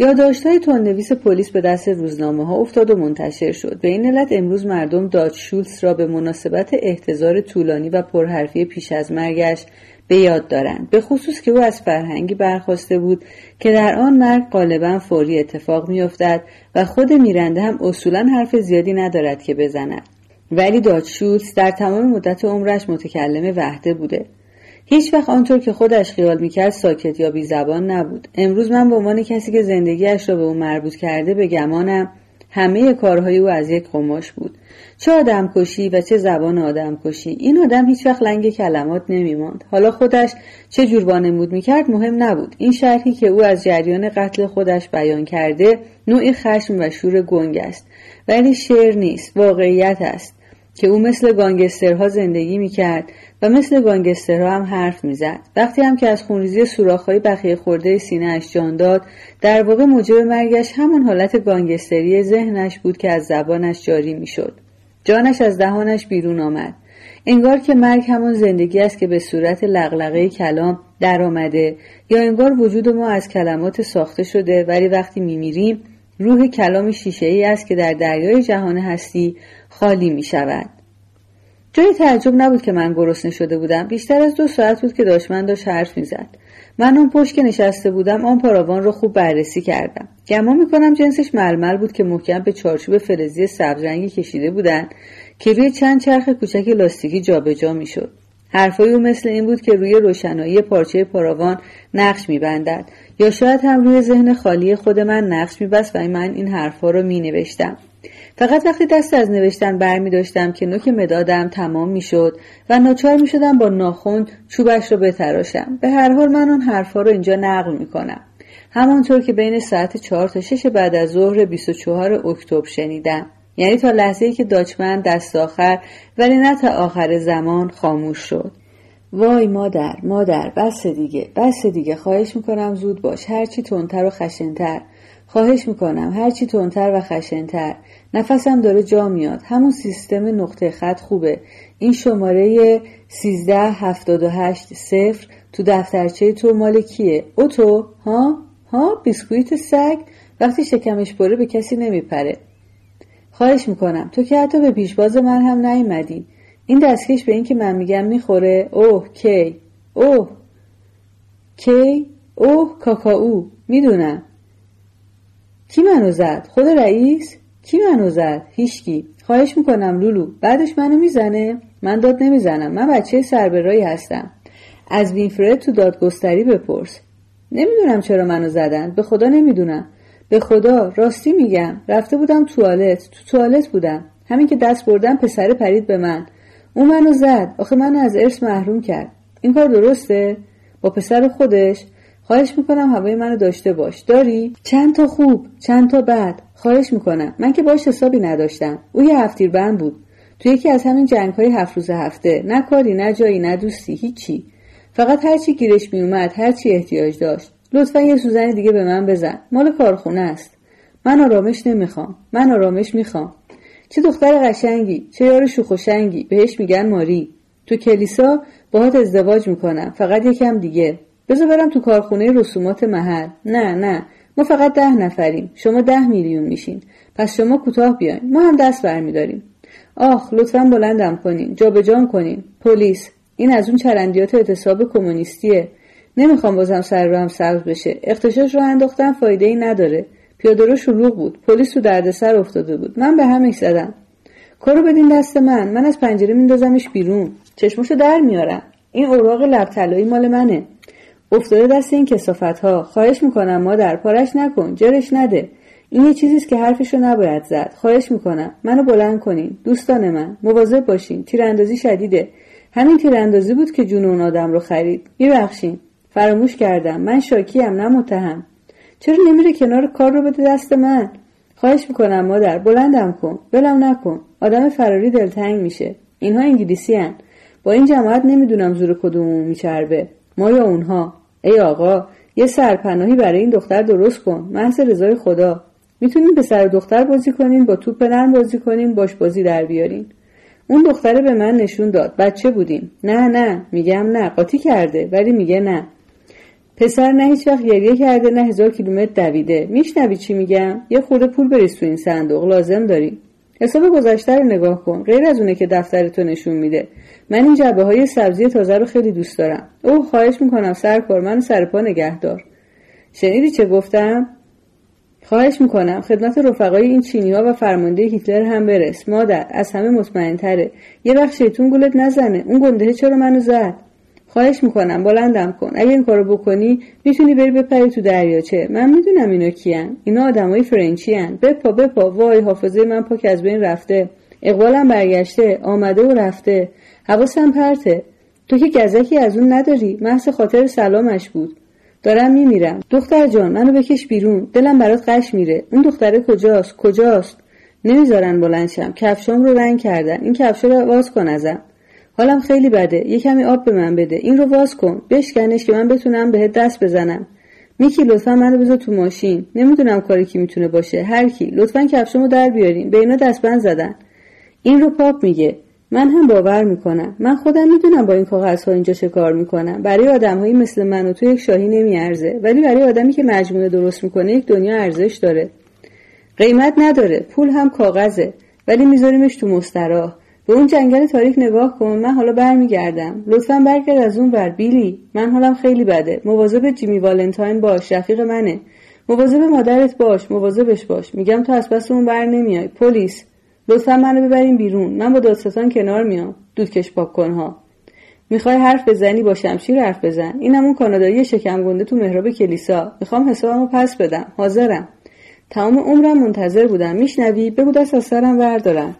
یادداشت‌های تندنویس پلیس به دست روزنامه ها افتاد و منتشر شد. به این علت امروز مردم داد شولز را به مناسبت احتضار طولانی و پرحرفی پیش از مرگش به یاد دارند. به خصوص که او از فرهنگی برخواسته بود که در آن مرگ غالبا فوری اتفاق میافتد و خود میرنده هم اصولا حرف زیادی ندارد که بزند. ولی داد شولز در تمام مدت عمرش متکلم وحده بوده. هیچ وقت آنطور که خودش خیال می‌کرد ساکت یا بی زبان نبود. امروز من به عنوان کسی که زندگیش را به او مربوط کرده به گمانم همه کارهای او از یک قماش بود. چه آدم کشی و چه زبان آدم کشی این آدم هیچ وقت لنگ کلمات نمیماند. حالا خودش چه جور وانمود می‌کرد مهم نبود. این شرحی که او از جریان قتل خودش بیان کرده نوعی خشم و شور گنگ است. ولی شعر نیست واقعیت است که او مثل گانگسترها زندگی می‌کرد و مثل گانگسترها هم حرف می‌زد. وقتی هم که از خونریزی سوراخهای بخیه خورده سینهاش جان داد در واقع موجب مرگش همون حالت گانگستری ذهنش بود که از زبانش جاری می‌شد. جانش از دهانش بیرون آمد. انگار که مرگ همون زندگی است که به صورت لغلقه کلام در آمده یا انگار وجود ما از کلمات ساخته شده ولی وقتی میمیریم روح کلام شیشه ای است که در دریای جهان هستی خالی می شود. جای تعجب نبود که من گرسنه شده بودم. بیشتر از دو ساعت بود که داشمن داشت حرف می‌زد. من اون پشت که نشسته بودم آن پاراوان را خوب بررسی کردم. گمان می‌کنم جنسش ململ بود که محکم به چارچوب فلزی سبزرنگی کشیده بودند که روی چند چرخ کوچک لاستیکی جابجا می‌شد. حرفای او مثل این بود که روی روشنایی پارچه پاراوان نقش میبندد یا شاید هم روی ذهن خالی خود من نقش میبست و من این حرفها را مینوشتم. فقط وقتی دست از نوشتن برمی داشتم که نوک مدادم تمام می شد و ناچار می شدم با ناخون چوبش رو بتراشم. به هر حال من اون حرفها رو اینجا نقل می کنم همانطور که بین ساعت چهار تا شش بعد از ظهر 24 اکتبر شنیدم. یعنی تا لحظه ای که داچمن دست آخر ولی نه تا آخر زمان خاموش شد. وای مادر مادر بس دیگه بس دیگه. خواهش می‌کنم زود باش. هرچی تندتر و خشنتر. خواهش می‌کنم هرچی تندتر و خشنتر. نفسم داره جا میاد. همون سیستم نقطه خط خوبه. این شماره 1378 صفر تو دفترچه تو مال کیه؟ او تو ها؟ ها؟ بیسکویت سگ؟ وقتی شکمش پره به کسی نمیپره. خواهش می‌کنم. تو که حتی به پیشباز من هم نیومدی. این دستکش به این که من میگم می‌خوره. اوه کی؟ اوه. کی؟ اوه کاکاو می‌دونم. کی منو زد؟ خود رئیس؟ کی منو زد؟ هیچکی. خواهش می‌کنم لولو. بعدش منو می‌زنه؟ من داد نمی‌زنم. من بچه سربرایی هستم. از وینفرد تو دادگستری بپرس. نمی‌دونم چرا منو زدن. به خدا نمی‌دونم. به خدا راستی میگم. رفته بودم توالت. تو توالت بودم. همین که دست بردم پسر پرید به من. اون منو زد. آخه منو از ارث محروم کرد. این کار درسته؟ با پسر خودش؟ خواهش می‌کنم هوای منو داشته باش. داری؟ چند تا خوب چند تا بد. خواهش می‌کنم. من که باش حسابی نداشتم. او یه هفتیر بود. تو یکی از همین جنگ های هفت روز هفته. نه کاری نه جایی نه دوستی هیچی. فقط هرچی گیرش میومد هرچی احتیاج داشت. لطفا یه سوزن دیگه به من بزن. مال کارخونه است. من آرامش نمی‌خوام. من آرامش می‌خوام. چه دختر قشنگی. چه یار شوخ بهش میگن ماری. تو کلیسا باهات ازدواج می‌کنم. فقط یکم دیگه. بذار برم تو کارخونه رسومات محل. نه نه. ما فقط ده نفریم. شما ده میلیون میشین. پس شما کوتاه بیاین. ما هم دست برمیداریم. آخ لطفا بلندم کنین. جابجام کنین. پلیس. این از اون چرندیات اعتصاب کمونیستیه. نمی‌خوام بازم سر رو هم سبز بشه. اختشاش رو انداختن فایده ای نداره. پیاده رو شلوغ بود. پلیس تو دردسر افتاده بود. من به همش زدم. کارو بدین دست من. من از پنجره میندازمش بیرون. چشمشو در میارم. این اوراق لب مال منه. افتاده دست این کسافت ها خواهش می‌کنم مادر پارش نکن جرش نده. این یه چیزیست که حرفشو نباید زد. خواهش می‌کنم منو بلند کنین. دوستان من مواظب باشین. تیراندازی شدیده. همین تیراندازی بود که جون اون آدم رو خرید. میبخشین. فراموش کردم. من شاکیم نه متهم. چرا نمیره کنار کار رو بده دست من؟ خواهش می‌کنم مادر بلندم کن. ولم نکن. آدم فراری دلتنگ میشه. اینها انگلیسی هن. با این جماعت نمی‌دونم زور کدومون میچربه. ما یا اونها. ای آقا یه سرپناهی برای این دختر درست کن. محض رضای خدا. می‌تونیم به سر دختر بازی کنین با توپ نرم بازی کنین باش بازی در بیارین اون دختره به من نشون داد. بچه بودیم. نه نه. میگم نه. قاطی کرده ولی میگه نه. پسر نه هیچ وقت گریه کرده نه هزار کیلومتر دویده. میشنوی چی میگم؟ یه خورده پول بریز تو این صندوق. لازم داری. حساب گذشته رو نگاه کن. غیر از اونه که دفتر تو نشون میده. من این جبه های سبزی تازه رو خیلی دوست دارم. او خواهش می‌کنم. سرکار من سر پا نگهدار. شنیدی چه گفتم؟ خواهش می‌کنم. خدمت رفقای این چینی ها و فرمانده هیتلر هم برس. مادر از همه مطمئن تره یه وقت شیطون گولت نزنه. اون گندهه چرا منو زد؟ خواهش می‌کنم بلندم کن. اگه این کارو بکنی می‌تونی بری بپری تو دریاچه. من می‌دونم اینا کیان. اینا آدمای فرنچی هن. بپا بپا. وای حافظه من پاک از بین رفته. اقبالم برگشته. آمده و رفته. حواسم پرته. تو که گزکی از اون نداری. محض خاطر سلامش بود. دارم میمیرم. دختر جان منو بکش بیرون. دلم برات قش میره. اون دختره کجاست؟ کجاست؟ نمی‌ذارن بلندشم کفشام رو رنگ کردن. این کفشا رو واز کن ازم. حالم خیلی بده. یه کمی آب به من بده. این رو واز کن. بشکنش که من بتونم بهت دست بزنم. میکی لطفا منو بذار تو ماشین. نمی‌دونم کاری کی می‌تونه باشه. هر کی. لطفا کفشامو در بیارین. به اینا دستبند زدن. این رو پاپ میگه. من هم باور می‌کنم. من خودم می‌دونم با این کاغذها اینجا چه کار می‌کنم. برای آدمهایی مثل من و تو یک شاهی نمیارزه. ولی برای آدمی که مجموعه درست می‌کنه یک دنیا ارزش داره. قیمت نداره. پول هم کاغذه. ولی میذاریمش تو مستراح. به اون جنگل تاریک نگاه کن من حالا برمیگردم. لطفا برگرد از اون بر بیلی. من حالم خیلی بده. مواظب جیمی والنتاین باش رفیق منه. مواظب مادرت باش مواظبش باش. میگم تو از پس اون بر نمیای. پلیس. لطفا منو ببرین بیرون. من با دادستان کنار میام. دودکش پاک کنها می‌خوای حرف بزنی با شمشیر حرف بزن. اینم اون کانادایی شکم گنده تو محراب کلیسا. می‌خوام حسابمو پس بدم. حاضرم. تمام عمرم منتظر بودم. میشنوی؟ بگو دست از سرم بردارم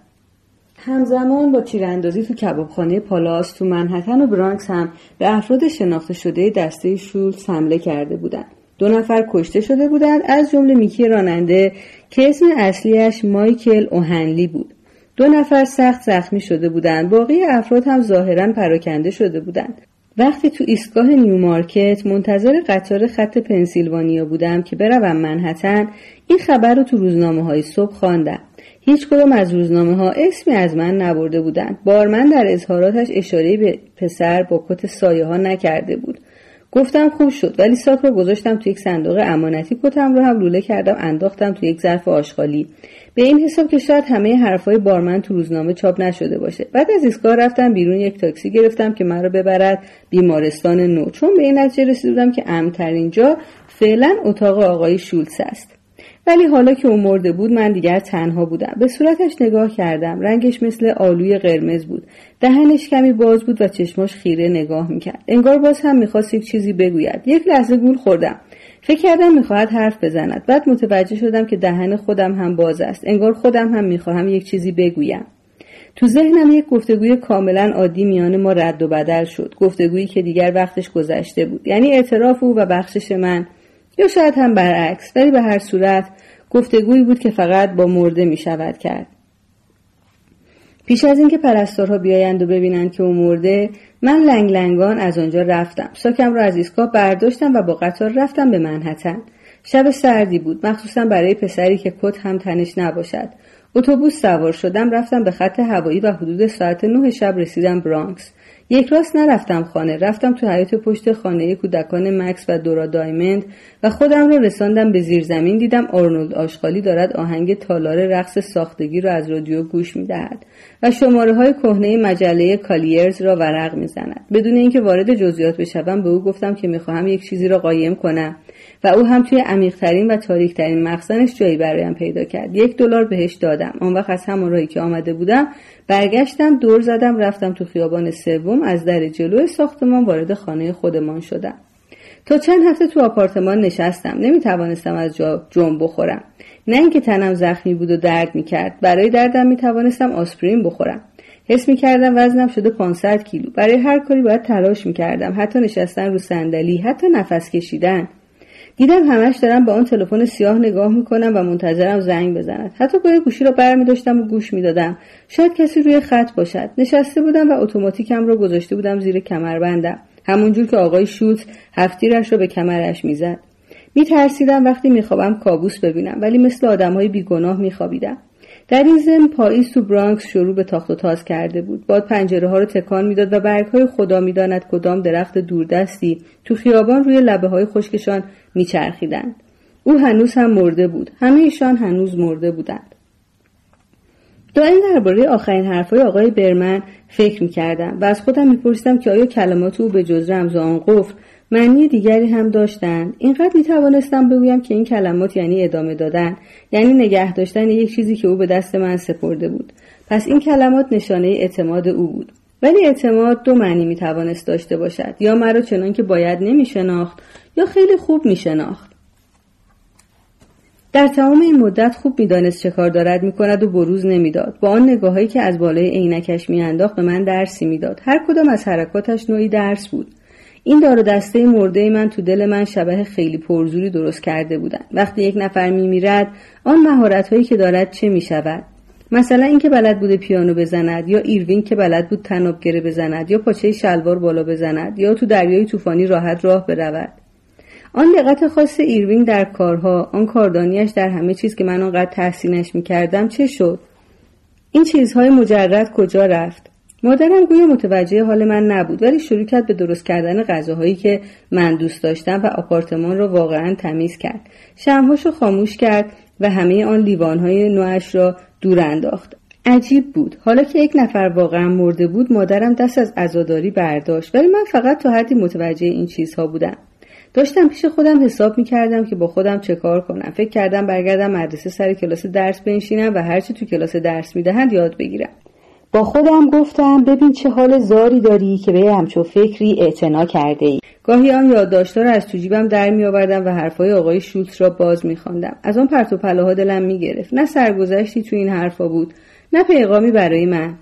همزمان با تیراندازی تو کبابخانه پالاس تو منحتن و برانکس هم به افراد شناخته شده دسته شول حمله کرده بودند. دو نفر کشته شده بودند از جمله میکی راننده که اسم اصلیش مایکل اوهنلی بود. دو نفر سخت زخمی شده بودند. باقی افراد هم ظاهرا پراکنده شده بودند. وقتی تو ایستگاه نیومارکت منتظر قطار خط پنسیلوانیا بودم که بروم منهتن این خبر رو تو روزنامه های صبح خواندم هیچ کدام از روزنامه ها اسمی از من نبرده بودند. بارمن در اظهاراتش اشاره به پسر با کت سایه ها نکرده بود. گفتم خوب شد ولی ساک رو گذاشتم تو یک صندوق امانتی کتم رو هم لوله کردم انداختم تو یک ظرف آشغالی. به این حساب که شاید همه حرفهای بارمن تو روزنامه چاپ نشده باشه. بعد از ایستگاه رفتم بیرون یک تاکسی گرفتم که من رو ببرد بیمارستان نو. چون به این نتیجه رسیدم که امترین جا فعلا اتاق آقای شولز است. ولی حالا که او مرده بود من دیگر تنها بودم. به صورتش نگاه کردم. رنگش مثل آلوی قرمز بود. دهنش کمی باز بود و چشماش خیره نگاه می‌کرد. انگار باز هم می‌خواست یک چیزی بگوید. یک لحظه گول خوردم. فکر کردم می‌خواهد حرف بزند. بعد متوجه شدم که دهن خودم هم باز است. انگار خودم هم می‌خواهم یک چیزی بگویم. تو ذهنم یک گفتگوی کاملا عادی میان ما رد و بدل شد. گفتگویی که دیگر وقتش گذشته بود. یعنی اعتراف او و بخشش من. یا شاید هم برعکس ولی به هر صورت گفتگویی بود که فقط با مرده می شود کرد. پیش از اینکه پرستارها بیایند و ببینند که او مرده من لنگ لنگان از آنجا رفتم. ساکم را از ایستگاه برداشتم و با قطار رفتم به منحتن. شب سردی بود مخصوصا برای پسری که کت هم تنش نباشد. اتوبوس سوار شدم رفتم به خط هوایی و حدود ساعت نه شب رسیدم برانکس. یک راست نرفتم خانه. رفتم تو حیات پشت خانه کودکان مکس و دورا دایمند و خودم رو رساندم به زیر زمین دیدم آرنولد آشغالی دارد آهنگ تالار رقص ساختگی را از رادیو گوش می‌دهد و شماره های کهنه مجله کالیرز را ورق می‌زند. بدون اینکه وارد جزئیات بشوم به او گفتم که می‌خواهم یک چیزی را قایم کنم. و او هم توی عمیقترین و تاریکترین مخزنش جایی برایم پیدا کرد. یک دلار بهش دادم. آن وقت از همان راهی که آمده بودم برگشتم دور زدم رفتم تو خیابان سوم. از در جلو ساختمان وارد خانه خودمان شدم. تا چند هفته تو آپارتمان نشستم. نمی توانستم از جا جنب بخورم. نه اینکه تنم زخمی بود و درد می کرد برای دردم می توانستم آسپرین بخورم. حس می کردم وزنم شده 500 کیلو. برای هر کاری باید تلاش می کردم حتی نشستن رو صندلی حتی نفس کشیدن. دیدم همش دارم با اون تلفن سیاه نگاه می‌کنم و منتظرم زنگ بزند حتی گاهی گوشی را برمی داشتم و گوش می‌دادم. شاید کسی روی خط باشد. نشسته بودم و اتوماتیکم را گذاشته بودم زیر کمربندم. همونجور که آقای شوت هفتیرش را به کمرش می‌زد. میترسیدم وقتی میخوابم کابوس ببینم ولی مثل آدمهای بیگناه میخوابیدم. در این زم پاییز تو برانکس شروع به تاخت و تاز کرده بود. باد پنجره ها رو تکان می‌داد و برگ های خدا می‌داند کدام درخت دوردستی تو خیابان روی لبه های خشکشان میچرخیدند. او هنوز هم مرده بود. همه ایشان هنوز مرده بودند. دائم درباره آخرین حرفهای آقای برمن فکر می‌کردم و از خودم میپرسیدم که آیا کلمات او به جز رمز آن قفل معنی دیگری هم داشتند اینقدر می توانستم بگویم که این کلمات یعنی ادامه دادن. یعنی نگه داشتن یک چیزی که او به دست من سپرده بود. پس این کلمات نشانه اعتماد او بود. ولی اعتماد دو معنی می توانست داشته باشد. یا مرا چنان که باید نمی شناخت یا خیلی خوب می شناخت در تمام این مدت خوب می‌دانست چه کار دارد می‌کند و بروز نمی‌داد. با آن نگاههایی که از بالای عینکش میانداخت به من درسی می‌داد. هر کدام از حرکاتش نوعی درس بود. این دار و دسته مرده من تو دل من شبه خیلی پرزوری درست کرده بودن. وقتی یک نفر میمیرد آن مهارت هایی که دارد چه می شود مثلا اینکه بلد بوده پیانو بزند یا ایروین که بلد بود تناب گره بزند یا پاچه شلوار بالا بزند یا تو دریای طوفانی راحت راه برود. آن دقت خاص ایروین در کارها آن کاردانیش در همه چیز که من آنقدر تحسینش می‌کردم چه شد؟ این چیزهای مجرد کجا رفت؟ مادرم گویا متوجه حال من نبود ولی شروع کرد به درست کردن غذاهایی که من دوست داشتم و آپارتمان را واقعا تمیز کرد. شمهاش خاموش کرد و همه آن لیوانهای نوعش را دور انداخت. عجیب بود. حالا که یک نفر واقعا مرده بود مادرم دست از عزاداری برداشت ولی من فقط تا حدی متوجه این چیزها بودم. داشتم پیش خودم حساب می کردم که با خودم چه کار کنم. فکر کردم برگردم مدرسه سر کلاس درس بنشینم و هرچی تو کلاس درس می‌دهند یاد بگیرم. با خودم گفتم ببین چه حال زاری داری که به همچو فکری اعتنا کرده ای. گاهی هم یادداشتها را از تو جیبم در می آوردم و حرفای آقای شوتس را باز می خواندم. از آن پرت و پلاها دلم می گرفت. نه سرگذشتی تو این حرفا بود نه پیغامی برای من.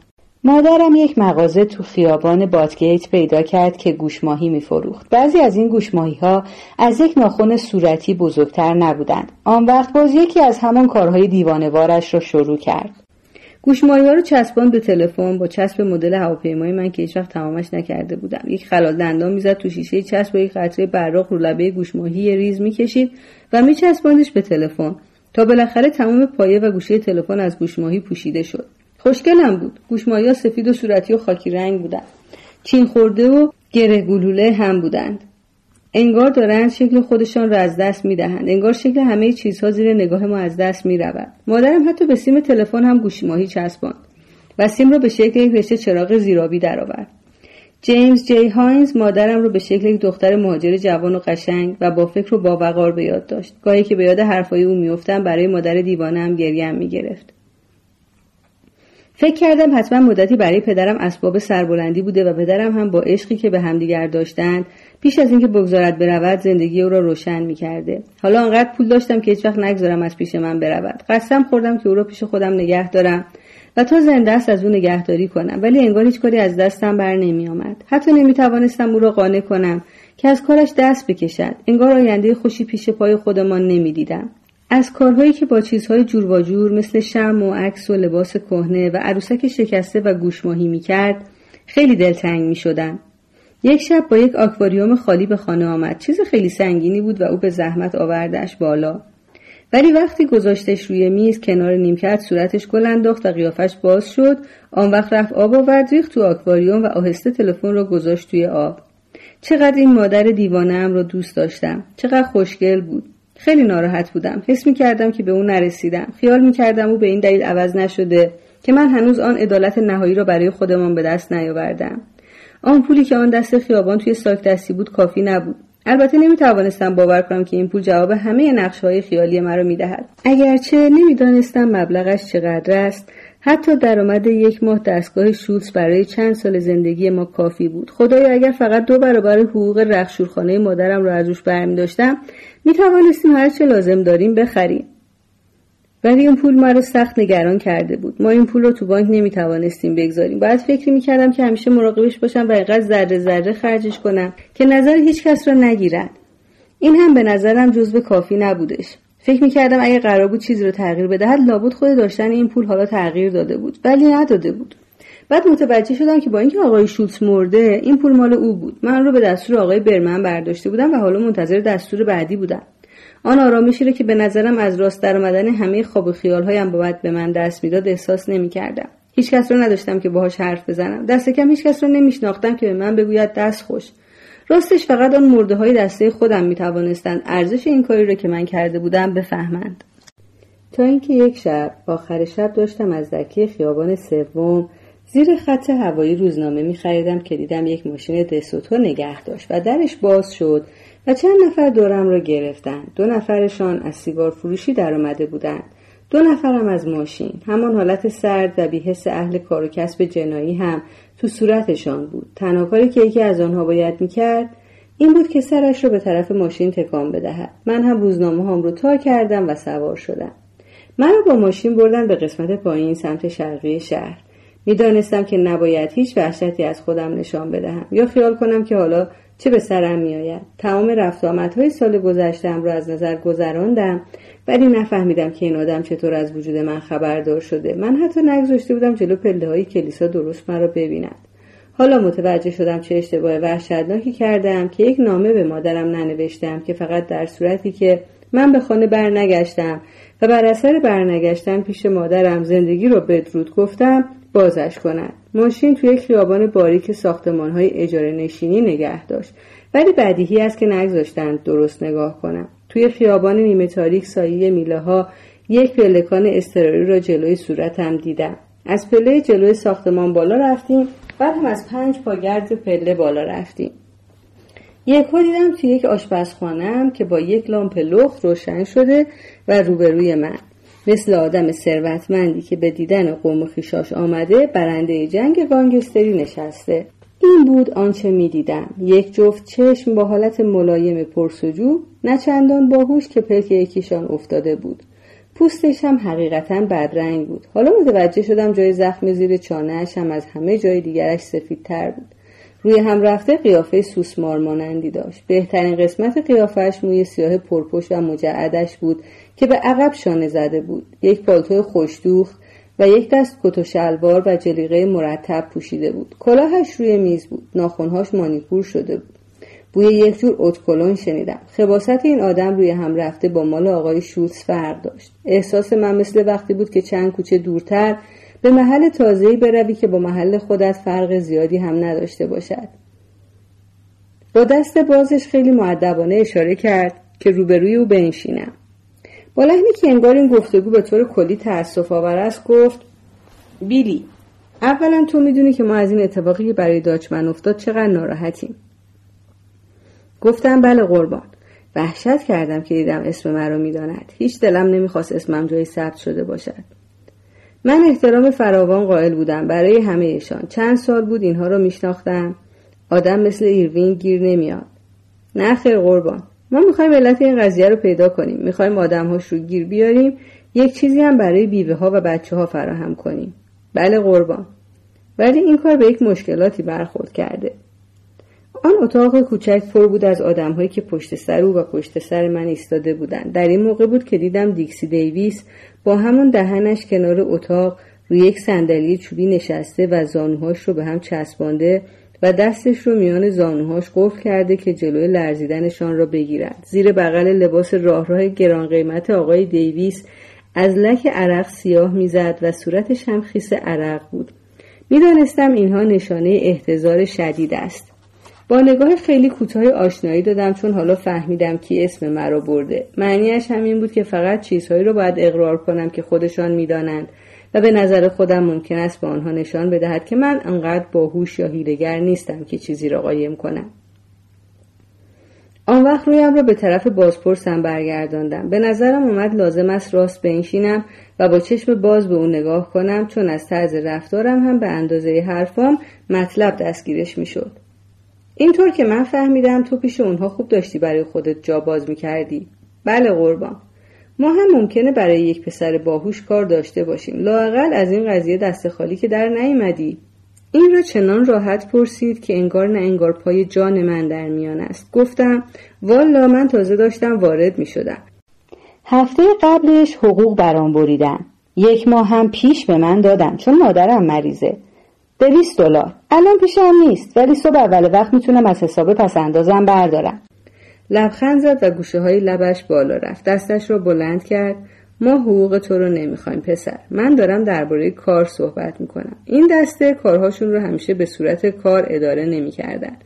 مادرم یک مغازه تو خیابان باتگیت پیدا کرد که گوشماهی میفروخت. بعضی از این گوشماهی ها از یک ناخن صورتی بزرگتر نبودند. آن وقت باز یکی از همان کارهای دیوانوارش را شروع کرد. گوشمایی ها رو چسبان به تلفن با چسب مدل هواپیمای من که هیچ وقت تمامش نکرده بودم. یک خلال دندان می‌زد تو شیشه چسب با یک قطره براق رو لبه گوشماهی ریز می‌کشید و میچسباندش به تلفن. تا بالاخره تمام پایه و گوشه تلفن از گوشماهی پوشیده شد. خوشگلم بود. گوشماهی سفید و صورتی و خاکی رنگ بودن. چین خورده و گره گلوله هم بودند. انگار دارند شکل خودشان را از دست می‌دهند. انگار شکل همه چیزها زیر نگاه ما از دست می رود. مادرم حتی به سیم تلفن هم گوشی ماهی چسباند و سیم را به شکل یک رشته چراغ زیرابی درآورد. جیمز جی هاینز مادرم رو به شکل یک دختر مهاجر جوان و قشنگ و با فکر و با وقار به یاد داشت. گاهی که به یاد حرفای او میافتم برای مادر دیوانه هم گریم می‌گرفت. فکر کردم حتما مدتی برای پدرم اسباب سربلندی بوده و پدرم هم با عشقی که به همدیگر داشتند پیش از اینکه بگذارد برود زندگی او را روشن می‌کرده. حالا آنقدر پول داشتم که هیچ وقت نگذارم از پیش من برود. قسم خوردم که او را پیش خودم نگه دارم و تا زنده است از او نگهداری کنم. ولی انگار هیچ کاری از دستم بر نمی آمد حتی نمی توانستم او را قانع کنم که از کارش دست بکشد. انگار آینده خوشی پیش پای خودمان نمی‌دیدم. از کارهایی که با چیزهای جور و جور مثل شم و عکس و لباس کهنه و عروسک شکسته و گوشماهی می‌کرد خیلی دلتنگ می یک شب با یک آکواریوم خالی به خانه آمد. چیز خیلی سنگینی بود و او به زحمت آوردش بالا. ولی وقتی گذاشتش روی میز کنار نیمکت صورتش گل انداخت و قیافش باز شد آن وقت رفت آب آورد ریخت تو آکواریوم و آهسته تلفن را گذاشت توی آب. چقدر این مادر دیوانه ام را دوست داشتم. چقدر خوشگل بود. خیلی ناراحت بودم. حس می کردم که به او نرسیدم. خیال می کردم او به این دلیل عوض نشده که من هنوز آن عدالت نهایی را برای خودمان به دست نیاوردم. آن پولی که آن دست خیابان توی ساک دستی بود کافی نبود. البته نمی توانستم باور کنم که این پول جواب همه نقشه های خیالی مرا می دهد. اگرچه نمی‌دانستم مبلغش چقدر است حتی درآمد یک ماه دستگاه شوتس برای چند سال زندگی ما کافی بود. خدایا اگر فقط دو برابر حقوق رخشورخانه مادرم را از روش برمی داشتم می توانستیم هر چه لازم داریم بخریم. ولی این پول ما رو سخت نگران کرده بود. ما این پول رو تو بانک نمی توانستیم بگذاریم. باید فکری می کردم که همیشه مراقبش باشم و اینقدر ذره ذره خرجش کنم که نظر هیچ کس را نگیرد این هم به نظرم جزو کافی نبودش. فکر می کردم اگه قرار بود چیزی رو تغییر بدهد لابد خود داشتن این پول حالا تغییر داده بود ولی نداده بود. بعد متوجه شدم که با اینکه آقای شوتس مرده این پول مال او بود. من رو به دستور آقای برمن برداشته بودم و حالا منتظر دستور بعدی بودم. آن آرامشی را که به نظرم از راست در آمدن همه خواب و خیالهایم باید به من دست می‌داد احساس نمی‌کردم. هیچ کس را نداشتم که باهاش حرف بزنم. دست کم هیچ کس را نمیشناختم که به من بگوید دست خوش. راستش فقط آن مرده های دسته خودم می توانستند ارزش این کاری را که من کرده بودم بفهمند. تا اینکه یک شب آخر شب داشتم از دکی خیابان سوم زیر خط هوایی روزنامه می خریدم که دیدم یک ماشین دسوتو نگه داشت و درش باز شد و چند نفر دورم را گرفتند دو نفرشان از سیگار فروشی در آمده بودند. دو نفرم از ماشین. همان حالت سرد و بیحس اهل کار و کسب جنایی هم تو صورتشان بود. تنها کاری که یکی از آنها باید می‌کرد این بود که سرش رو به طرف ماشین تکان بدهد. من هم روزنامه هم رو تا کردم و سوار شدم. من رو با ماشین بردن به قسمت پایین سمت شرقی شهر. می‌دانستم که نباید هیچ وحشتی از خودم نشان بدهم یا خیال کنم که حالا چه به سرم میآید؟ تمام رفت آمدهای سال گذشتم را از نظر گذراندم ولی نفهمیدم که این آدم چطور از وجود من خبردار شده. من حتی نگذاشته بودم جلو پله های کلیسا درست مرا ببیند. حالا متوجه شدم چه اشتباه وحشتناکی کردم که یک نامه به مادرم ننوشتم که فقط در صورتی که من به خانه برنگشتم و بر اثر برنگشتن پیش مادرم زندگی رو بدرود گفتم بازش کند ماشین توی خیابان باریک ساختمان های اجاره نشینی نگه داشت. ولی بدیهی است که نگذاشتند درست نگاه کنم توی خیابان نیمه تاریک سایه میله ها یک پلکان استراری را جلوی صورتم دیدم از پله جلوی ساختمان بالا رفتیم. بعد هم از پنج پاگرد پله بالا رفتیم. یک دیدم توی یک آشپزخانم که با یک لامپ لخت روشن شده و روبروی من. مثل آدم ثروتمندی که به دیدن قوم خیشاش آمده برنده جنگ گانگستری نشسته. این بود آنچه می‌دیدم. یک جفت چشم با حالت ملایم پرسجو نه چندان باهوش که پلک یکیشان افتاده بود. پوستش هم حقیقتا بدرنگ بود. حالا متوجه شدم جای زخم زیر چانهاش هم از همه جای دیگرش سفیدتر بود. روی هم رفته قیافه سوسمار مانندی داشت. بهترین قسمت قیافش موی سیاه پرپشت و مجعدش بود که به عقب شانه زده بود. یک پالتو خوشدوخ و یک دست کت و شلوار و جلیقه مرتب پوشیده بود. کلاهش روی میز بود. ناخونهاش مانیکور شده بود. بوی یک جور اتکلون شنیدم. خباست این آدم روی هم رفته با مال آقای شوتس فرق داشت. احساس من مثل وقتی بود که چند کوچه دورتر به محل تازه‌ای بروی که با محل خودت فرق زیادی هم نداشته باشد. با دست بازش خیلی معدبانه اشاره کرد که روبروی او بنشینم. با لحنی که انگار این گفتگو به طور کلی تأسف آور است گفت بیلی اولا تو می‌دونی که ما از این اتفاقی برای داچمن افتاد چقدر ناراحتیم. گفتم بله قربان. وحشت کردم که دیدم اسم مرا می‌داند. هیچ دلم نمی‌خواست اسمم جایی ثبت شده باشد. من احترام فراوان قائل بودم. برای همهشان چند سال بود اینها را میشناختم. آدم مثل ایروین گیر نمیاد. نه خیر قربان. ما می‌خوایم علت این قضیه رو پیدا کنیم. می‌خوایم آدمهاش رو گیر بیاریم. یک چیزی هم برای بیوه ها و بچه ها فراهم کنیم. بله قربان. ولی این کار به یک مشکلاتی برخورد کرده. آن اتاق کوچک پر بود از آدمهایی که پشت سر او و پشت سر من ایستاده بودند. در این موقع بود که دیدم دیکسی دیویس با همون دهنش کنار اتاق روی یک صندلی چوبی نشسته و زانوهاش رو به هم چسبانده و دستش رو میان زانوهاش قفل کرده که جلوی لرزیدنشان را بگیرد زیر بغل لباس راه راه گران قیمت آقای دیویس از لک عرق سیاه می‌زد و صورتش هم خیس عرق بود. می‌دانستم اینها نشانه احتضار شدید است. با نگاه خیلی کوتاه آشنایی دادم چون حالا فهمیدم کی اسم مرا برده. معنیش همین بود که فقط چیزهایی رو باید اقرار کنم که خودشان می‌دانند. و به نظر خودم ممکن است به آنها نشان بدهد که من انقدر باهوش یا هیلگر نیستم که چیزی را قایم کنم. آن وقت رویم را به طرف بازپرسم برگرداندم. به نظرم اومد لازم است راست بنشینم و با چشم باز به او نگاه کنم چون از طرز رفتارم هم به اندازه حرفام مطلب دستگیرش می‌شد. اینطور که من فهمیدم تو پیش اونها خوب داشتی برای خودت جا باز می‌کردی. بله قربان. ما هم ممکنه برای یک پسر باهوش کار داشته باشیم. لاقل از این قضیه دست خالی که در نیامدی این را چنان راحت پرسید که انگار نه انگار پای جان من در میان است. گفتم والا من تازه داشتم وارد می شدم هفته قبلش حقوق برام بریدم. یک ماه هم پیش به من دادم چون مادرم مریضه. دویست دلار. الان پیشم نیست ولی صبح اول وقت می‌تونم از حساب پس اندازم بردارم. لبخند زد و گوشه های لبش بالا رفت. دستش را بلند کرد. ما حقوق تو رو نمی‌خوایم پسر. من دارم درباره کار صحبت می‌کنم. این دسته کارهاشون رو همیشه به صورت کار اداره نمی‌کردن.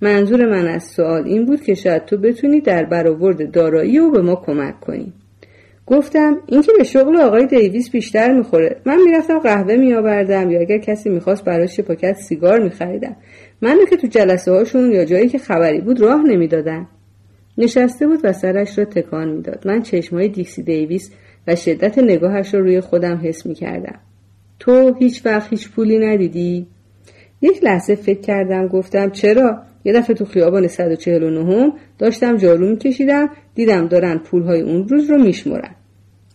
منظور من از سوال این بود که شاید تو بتونی در برآورد دارایی و به ما کمک کنی. گفتم این که به شغل آقای دیویس بیشتر می‌خوره. من می‌رفتم قهوه میآوردم یا اگر کسی می‌خواست براش پاکت سیگار میخریدم. منو که تو جلسه هاشون یا جایی که خبری بود راه نمی‌دادن. نشسته بود و سرش را تکان می‌داد من چشمای دیکسی دیویس و شدت نگاهش را روی خودم حس می کردم. تو هیچ وقت هیچ پولی ندیدی؟ یک لحظه فکر کردم گفتم چرا؟ یه دفعه تو خیابان 149 داشتم جارو میکشیدم دیدم دارن پولهای اون روز رو میشمرن.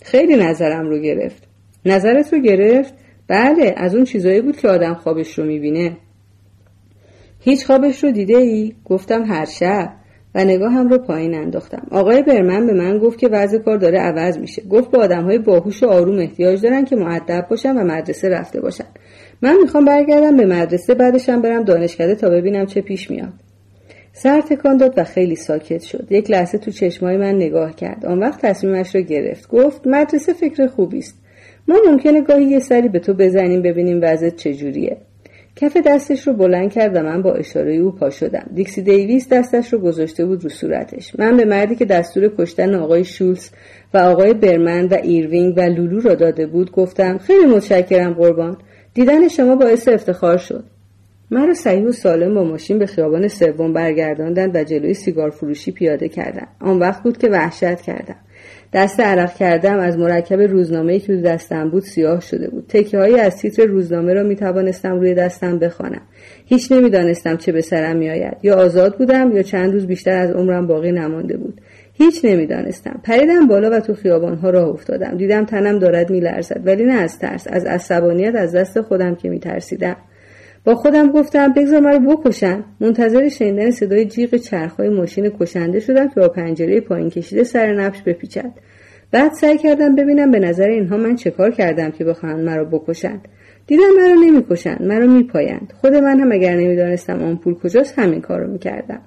خیلی نظرم رو گرفت. نظرت رو گرفت؟ بله از اون چیزایی بود که آدم خوابش رو می‌بینه. هیچ خوابش رو دیده ای؟ گفتم هر شب. و نگاهم رو پایین انداختم. آقای برمن به من گفت که وضع کار داره عوض میشه. گفت با های باهوش و آروم احتیاج دارن که معدب باشن و مدرسه رفته باشن. من می‌خوام برگردم به مدرسه بعدشم برم دانشکده تا ببینم چه پیش میاد. سر تکان داد و خیلی ساکت شد. یک لحظه تو چشمای من نگاه کرد. آن وقت تصمیمش رو گرفت. گفت مدرسه فکر خوبی است ما ممکنه گاهی یه سری به تو بزنیم ببینیم وضعت چجوریه. کف دستش رو بلند کرد و من با اشاره او پا شدم. دیکسی دیویس دستش رو گذاشته بود رو صورتش. من به مردی که دستور کشتن آقای شولز و آقای برمن و ایروینگ و لولو را داده بود گفتم خیلی متشکرم قربان. دیدن شما باعث افتخار شد. مرا صحیح و سالم با ماشین به خیابان سوم برگرداندند و جلوی سیگار فروشی پیاده کردند آن وقت بود که وحشت کردم. دست عرق کردم از مرکب روزنامه که دستم بود سیاه شده بود. تکه هایی از تیتر روزنامه را می توانستم روی دستم بخوانم. هیچ نمی‌دانستم چه به سرم میآید. یا آزاد بودم یا چند روز بیشتر از عمرم باقی نمانده بود. هیچ نمی‌دانستم. پریدم بالا و تو خیابانها راه افتادم. دیدم تنم دارد میلرزد ولی نه از ترس از عصبانیت از دست خودم که میترسیدم. با خودم گفتم بگذار مرا بکشن. منتظر شنیدن صدای جیغ چرخهای ماشین کشنده شدم که با پنجره پایین کشیده سر نفش بپیچد. بعد سعی کردم ببینم به نظر اینها من چه کار کردم که بخواهند مرا بکشند. دیدم مرا نمی‌کشند مرا میپایند. خود من هم اگر نمی‌دانستم آن پول کجاست همین کار رو می‌کردم.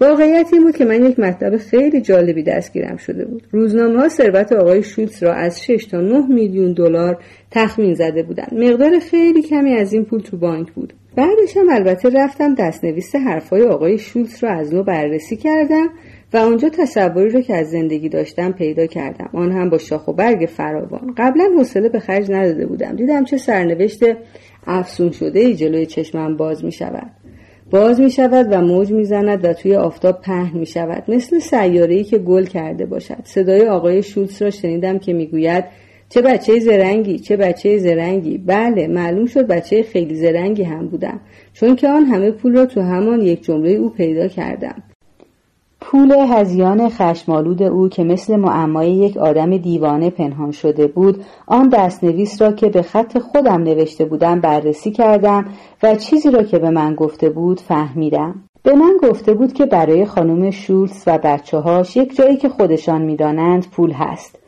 واقعیت این بود که من یک مطلب خیلی جالبی دستگیرم شده بود. روزنامه ها ثروت آقای شولتز را از 6 تا 9 میلیون دلار تخمین زده بودند. مقدار خیلی کمی از این پول تو بانک بود. بعدش هم البته رفتم دستنویس حرفای آقای شولتز را از نو بررسی کردم و آنجا تصوری را که از زندگی داشتم پیدا کردم. آن هم با شاخ و برگ فراوان. قبلا حوصله به خرج نداده بودم. دیدم چه سرنوشت افسون شده ای جلوی چشمم باز می شود باز می شود و موج می زند و توی آفتاب پهن می شود مثل سیاره‌ای که گل کرده باشد. صدای آقای شولتز را شنیدم که می‌گوید چه بچه زرنگی چه بچه زرنگی. بله معلوم شد بچه خیلی زرنگی هم بودم. چون که آن همه پول را تو همان یک جمله او پیدا کردم. پول هزیان خشمالود او که مثل معمای یک آدم دیوانه پنهان شده بود آن دستنویس را که به خط خودم نوشته بودم بررسی کردم و چیزی را که به من گفته بود فهمیدم. به من گفته بود که برای خانم شولز و بچه هاش یک جایی که خودشان می‌دانند پول هست.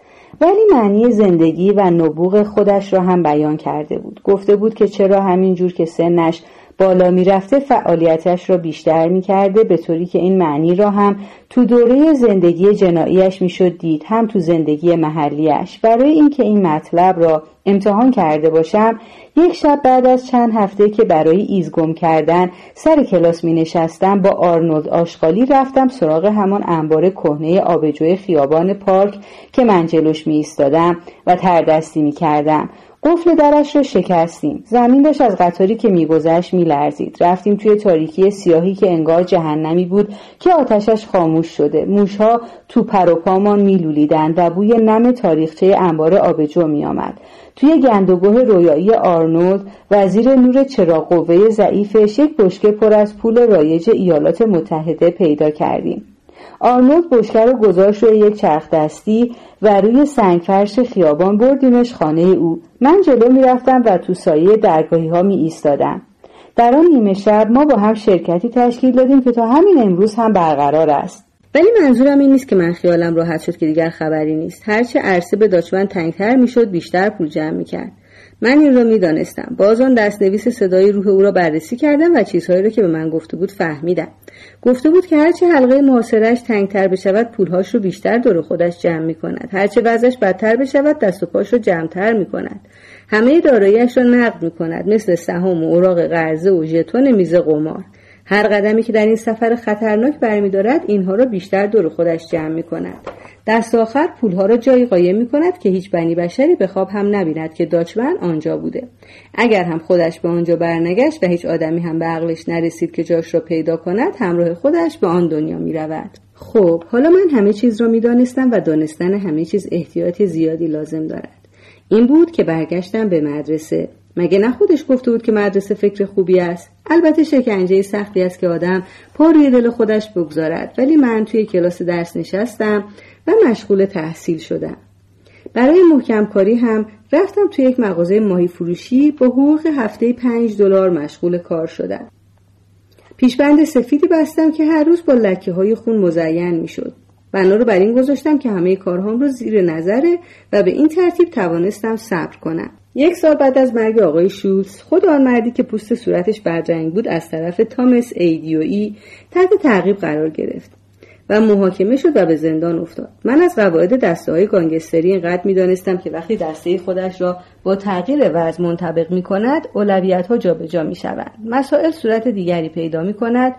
ولی معنی زندگی و نبوغ خودش را هم بیان کرده بود. گفته بود که چرا همین جور که سنش بالا می‌رفته فعالیتش را بیشتر می‌کرده به طوری که این معنی را هم تو دوره زندگی جناییش می‌شد دید هم تو زندگی محلیش برای اینکه این مطلب را امتحان کرده باشم یک شب بعد از چند هفته که برای ایزگم کردن سر کلاس می نشستم با آرنولد آشغالی رفتم سراغ همان انبار کهنه آبجوی خیابان پارک که من جلوش می ایستادم و تردستی می کردم قفل درش را شکستیم. زمین داشت از قطاری که میگذشت میلرزید. رفتیم توی تاریکی سیاهی که انگار جهنمی بود که آتشش خاموش شده. موشها تو پر و پامان میلولیدند و بوی نم تاریخچه انبار آبجو میآمد. توی گندگوه رویایی آرنولد وزیر نور چراغ قوه ضعیفش یک بشکه پر از پول رایج ایالات متحده پیدا کردیم. آرنولد بشکه رو گذاشت روی یک چرخ دستی و روی سنگفرش خیابان بردیمش خانه او. من جلو می‌رفتم و تو سایه درگاهی ها می ایستادم در آن نیمه شب ما با هم شرکتی تشکیل دادیم که تا همین امروز هم برقرار است. ولی منظورم این نیست که من خیالم راحت شد که دیگر خبری نیست. هرچه عرصه به داچمن تنگتر می‌شد بیشتر پول جمع می‌کرد. من این را می‌دانستم. باز آن دستنویس صدای روح او را بررسی کردم و چیزهایی را که به من گفته بود فهمیدم. گفته بود که هرچه حلقه محاصرهاش تنگتر بشود پولهاش رو بیشتر دور خودش جمع می کند هرچه وضعش بدتر بشود دست و پاش رو جمعتر می کند همه داراییش را نقد می کند مثل سهام و اوراق قرضه و ژتون میز قمار. هر قدمی که در این سفر خطرناک برمیدارد اینها را بیشتر دور خودش جمع می کند. دست آخر پولها را جایی قایم می کند که هیچ بنی بشری به خواب هم نبیند که داچمن آنجا بوده. اگر هم خودش به آنجا برنگشت و هیچ آدمی هم به عقلش نرسید که جاش را پیدا کند همراه خودش به آن دنیا می رود. خب حالا من همه چیز را می دانستم و دانستن همه چیز احتیاط زیادی لازم دارد. این بود که برگشتم به مدرسه. مگه نه خودش گفته بود که مدرسه فکر خوبی است البته شکنجه سختی است که آدم پا روی دل خودش بگذارد ولی من توی کلاس درس نشستم و مشغول تحصیل شدم برای محکم کاری هم رفتم توی یک مغازه ماهی فروشی با حقوق هفته پنج دلار مشغول کار شدم پیشبند سفیدی بستم که هر روز با لکه های خون مزین می شد. بنا رو بر این گذاشتم که همه کارهام رو زیر نظره و به این ترتیب توانستم صبر کنم. یک سال بعد از مرگ آقای شولز خود آن مردی که پوست صورتش برجنگ بود از طرف تامس ایدیوئی تحت تعقیب قرار گرفت و محاکمه شد و به زندان افتاد. من از قواعد دسته های گانگستری اینقدر می‌دانستم که وقتی دسته خودش را با تغییر وضع منطبق می کند اولویت ها جابجا می شوند مسائل صورت دیگری پیدا می کند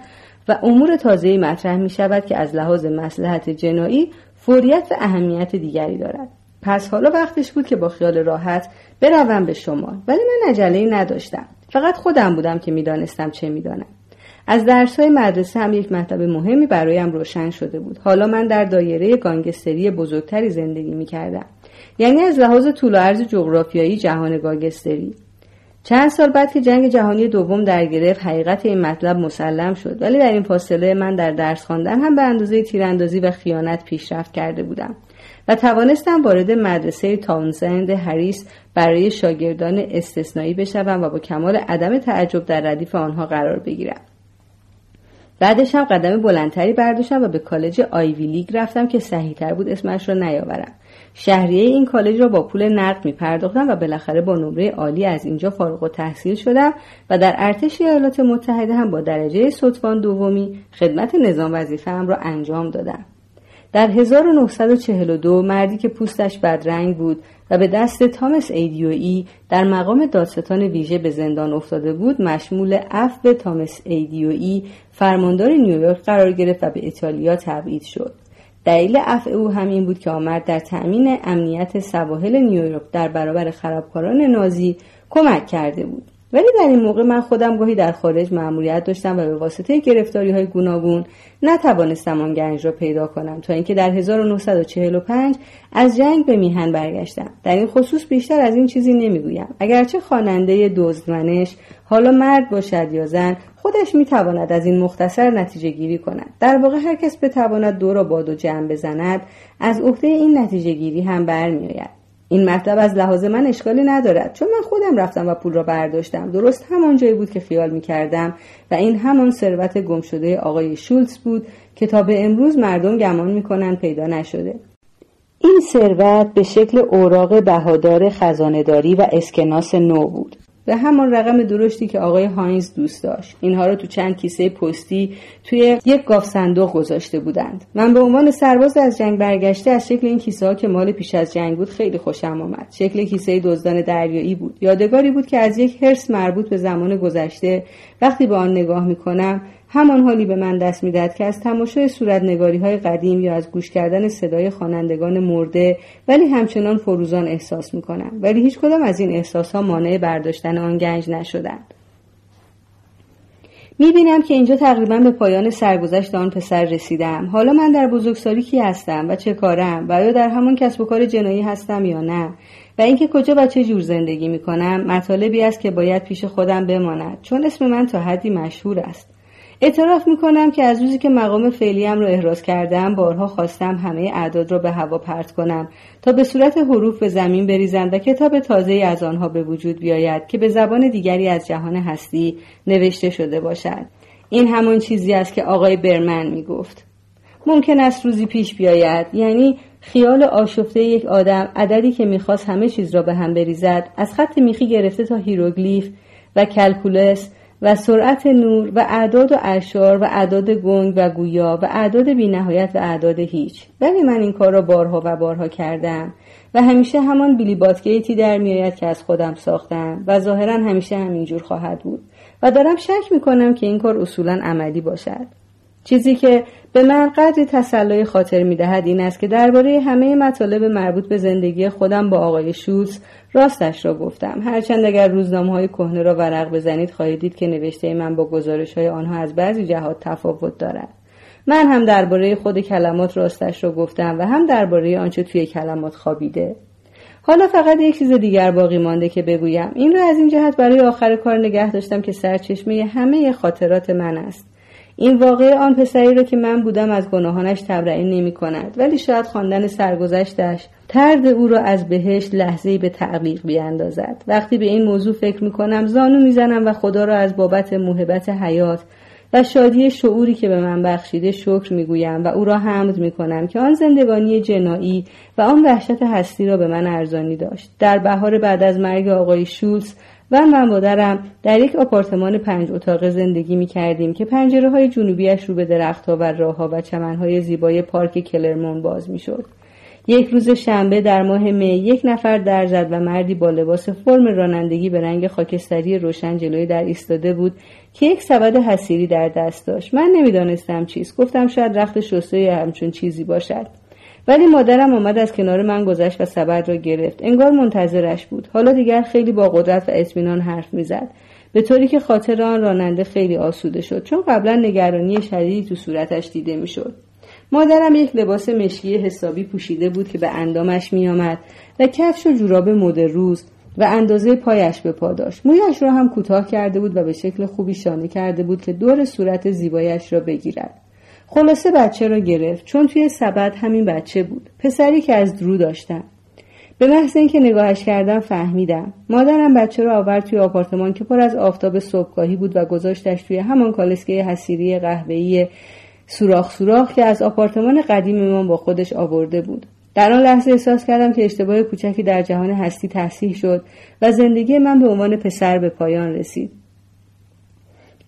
و امور تازه مطرح می شود که از لحاظ مسلحت جنایی فوریت و اهمیت دیگری دارد. پس حالا وقتش بود که با خیال راحت بروم به شما ولی من عجله نداشتم. فقط خودم بودم که می‌دانستم چه می‌دانم. از درس های مدرسه هم یک مطلب مهمی برایم روشن شده بود. حالا من در دایره گانگستری بزرگتری زندگی می کردم یعنی از لحاظ طول و عرض جغرافیایی جهان گانگستری. چند سال بعد که جنگ جهانی دوم در گرفت حقیقت این مطلب مسلم شد. ولی در این فاصله من در درس خواندن هم به اندازه تیراندازی و خیانت پیشرفت کرده بودم. و توانستم وارد مدرسه تاونزند هریس برای شاگردان استثنایی بشوم و با کمال عدم تعجب در ردیف آنها قرار بگیرم. بعدش هم قدم بلندتری برداشتم و به کالج آیوی لیگ رفتم که صحیحتر بود اسمش را نیاورم. شهریه این کالج را با پول نقد می پرداختم و بالاخره با نمره عالی از اینجا فارغ و تحصیل شدم و در ارتش ایالات متحده هم با درجه صدفان دومی خدمت نظام وظیفه هم را انجام دادم. در 1942 مردی که پوستش بدرنگ بود و به دست تامس ایدیوئی در مقام دادستان ویژه به زندان افتاده بود مشمول عفو تامس ایدیوئی فرماندار نیویورک قرار گرفت و به ایتالیا تبعید شد. دلیل عفو او همین بود که آمد در تأمین امنیت سواحل نیویورک در برابر خرابکاران نازی کمک کرده بود. ولی در این موقع من خودم گاهی در خارج مأموریت داشتم و به واسطه گرفتاری های گوناگون نتوانستم آن گنج را پیدا کنم تا اینکه در 1945 از جنگ به میهن برگشتم. در این خصوص بیشتر از این چیزی نمی‌گویم. اگرچه خواننده دزدمنش حالا مرد باشد یا زن خودش می‌تواند از این مختصر نتیجه گیری کند. در واقع هر کس بتواند دو را باد و جمع بزند از عهده این نتیجه گیری هم برمیآید. این مطلب از لحاظ من اشکالی ندارد چون من خودم رفتم و پول را برداشتم. درست همان جایی بود که خیال می کردم و این همان ثروت گم شده آقای شولز بود که تا به امروز مردم گمان می کنند پیدا نشده. این ثروت به شکل اوراق بهادار خزانهداری و اسکناس نو بود. به همان رقم درشتی که آقای هاینز دوست داشت. اینها را تو چند کیسه پستی توی یک گاف صندوق گذاشته بودند. من به عنوان سرباز از جنگ برگشته از شکل این کیسه ها که مال پیش از جنگ بود خیلی خوشم آمد. شکل کیسه دزدان دریایی بود. یادگاری بود که از یک هرس مربوط به زمان گذشته وقتی به آن نگاه می‌کنم همان حالی به من دست می‌دهد که از تماشای صورت نگاری های قدیم یا از گوش کردن صدای خوانندگان مرده ولی همچنان فروزان احساس می‌کنم. ولی هیچ کدام از این احساس ها مانع برداشتن آن گنج نشدند می‌بینم که اینجا تقریبا به پایان سرگذشت آن پسر رسیدم. حالا من در بزرگسالی کی هستم و چه کارم؟ و یا در همون کسب و کار جنایی هستم یا نه؟ و اینکه کجا و چه جور زندگی می‌کنم؟ مطالبی است که باید پیش خودم بماند چون اسم من تا حدی مشهور است. اعتراف می‌کنم که از روزی که مقام فعلیم را احراز کردم بارها خواستم همه اعداد را به هوا پرت کنم تا به صورت حروف به زمین بریزند و کتاب تازه از آنها به وجود بیاید که به زبان دیگری از جهان هستی نوشته شده باشد. این همان چیزی است که آقای برمن می‌گفت. ممکن است روزی پیش بیاید. یعنی خیال آشفته یک آدم عددی که می‌خواست همه چیز را به هم بریزد از خط میخی گرفته تا هیروگلیف و calculus و سرعت نور و اعداد و اعشار و اعداد گنگ و گویا و اعداد بینهایت و اعداد هیچ. ولی من این کار را بارها و بارها کردم و همیشه همان بیلی باتگیتی در میآید که از خودم ساختم و ظاهرا همیشه همینجور خواهد بود. و دارم شک می‌کنم که این کار اصولا عملی باشد. چیزی که به من قدری تسلای خاطر می‌دهد این است که درباره همه مطالب مربوط به زندگی خودم با آقای شوتز راستش را گفتم. هرچند اگر روزنامه های کهنه را ورق بزنید خواهید دید که نوشته من با گزارش های آنها از بعضی جهات تفاوت دارد. من هم درباره خود کلمات راستش را گفتم و هم درباره آنچه توی کلمات خوابیده. حالا فقط یک چیز دیگر باقی مانده که بگویم. این را از این جهت برای آخر کار نگه داشتم که سرچشمه همه خاطرات من است. این واقعه آن پسری را که من بودم از گناهانش تبرئه نمی کند ولی شاید خواندن سرگذشتش ترد او را از بهشت لحظه به تعلیق بیاندازد. وقتی به این موضوع فکر می کنم زانو می‌زنم و خدا را از بابت موهبت حیات و شادی شعوری که به من بخشیده شکر می‌گویم و او را حمد می کنم که آن زندگانی جنایی و آن وحشت هستی را به من ارزانی داشت. در بهار بعد از مرگ آقای شولز و من مادرم در یک آپارتمان پنج اتاقه زندگی می کردیم که پنجره های جنوبیش رو به درختها و راهها و چمنهای زیبای پارک کلرمون باز می شد. یک روز شنبه در ماه می یک نفر در زد و مردی با لباس فرم رانندگی به رنگ خاکستری روشن جلوی در ایستاده بود که یک سبد حسیری در دست داشت. من نمی‌دانستم چیست. گفتم شاید رخت شسته همچون چیزی باشد. ولی مادرم آمد از کنار من گذشت و سبد را گرفت. انگار منتظرش بود. حالا دیگر خیلی با قدرت و اطمینان حرف می‌زد. به طوری که خاطر آن راننده خیلی آسوده شد چون قبلا نگرانی شدیدی تو صورتش دیده می‌شد. مادرم یک لباس مشکی حسابی پوشیده بود که به اندامش میآمد و کفش و جوراب مد روز و اندازه پایش به پا داشت. مویش را هم کوتاه کرده بود و به شکل خوبی شانه کرده بود که دور صورت زیبایش را بگیرد. خلاصه بچه را گرفت چون توی سبد همین بچه بود. پسری که از درو داشتم. به محض اینکه نگاهش کردم فهمیدم. مادرم بچه را آورد توی آپارتمان که پر از آفتاب صبحگاهی بود و گذاشتش توی همان کالسکه حسیری قهوه‌ای سوراخ سوراخ که از آپارتمان قدیم ما با خودش آورده بود. در آن لحظه احساس کردم که اشتباه کوچکی در جهان هستی تصحیح شد و زندگی من به عنوان پسر به پایان رسید.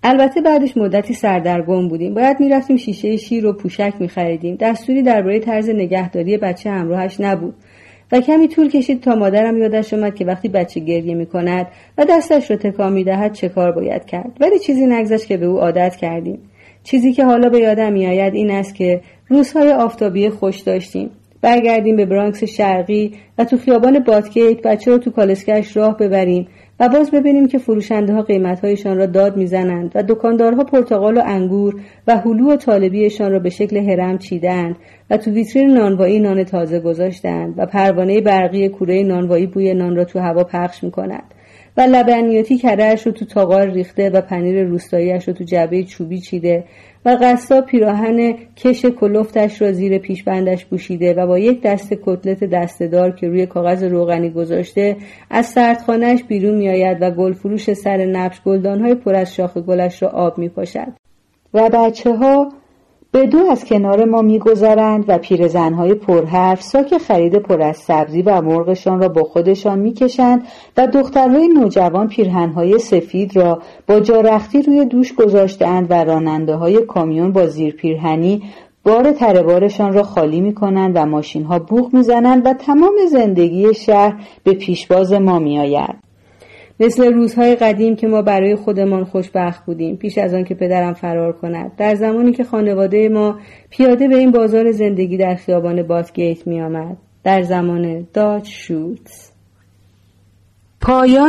البته بعدش مدتی سردرگم بودیم. باید می‌رفتیم شیشه شیر و پوشک میخریدیم. دستوری درباره طرز نگهداری بچه همراهش نبود. و کمی طول کشید تا مادرم یادش آمد که وقتی بچه گریه می‌کند و دستش را تکان می‌دهد چه کار باید کرد. ولی چیزی نگذشت که به او عادت کردیم. چیزی که حالا به یادم میآید این است که روزهای آفتابی خوش داشتیم. برگردیم به برانکس شرقی و تو خیابان باتگیت بچه رو تو کالسکش راه ببریم. و باز ببینیم که فروشنده ها قیمت هایشان را داد می‌زنند و دکاندارها پرتقال و انگور و هلو و طالبیشان را به شکل هرم چیدند و تو ویترین نانوایی نان تازه گذاشتند و پروانه برقی کوره نانوایی بوی نان را تو هوا پخش می کند و لبنیاتی کرهش رو تو تاقار ریخته و پنیر روستاییش رو تو جعبه چوبی چیده و قصاب پیراهن کش کلفتش را زیر پیشبندش پوشیده و با یک دست کتلت دستدار که روی کاغذ روغنی گذاشته از سردخانهش بیرون میآید و گلفروش سر نبش گلدانهای پر از شاخ گلش را آب می پاشد. و بچه ها به دو از کنار ما میگذرند و پیرزنهای پرحرف ساک خرید پر از سبزی و مرغشان را با خودشان می‌کشند و دخترهای نوجوان پیرهنهای سفید را با جارختی روی دوش گذاشتهاند و راننده های کامیون با زیر پیرهنی بار تربارشان را خالی می کنند و ماشین ها بوغ می زنند و تمام زندگی شهر به پیشباز ما می آید. مثل روزهای قدیم که ما برای خودمان خوشبخت بودیم پیش از آن که پدرم فرار کند. در زمانی که خانواده ما پیاده به این بازار زندگی در خیابان باتگیت می آمد در زمان داج شوتس پایان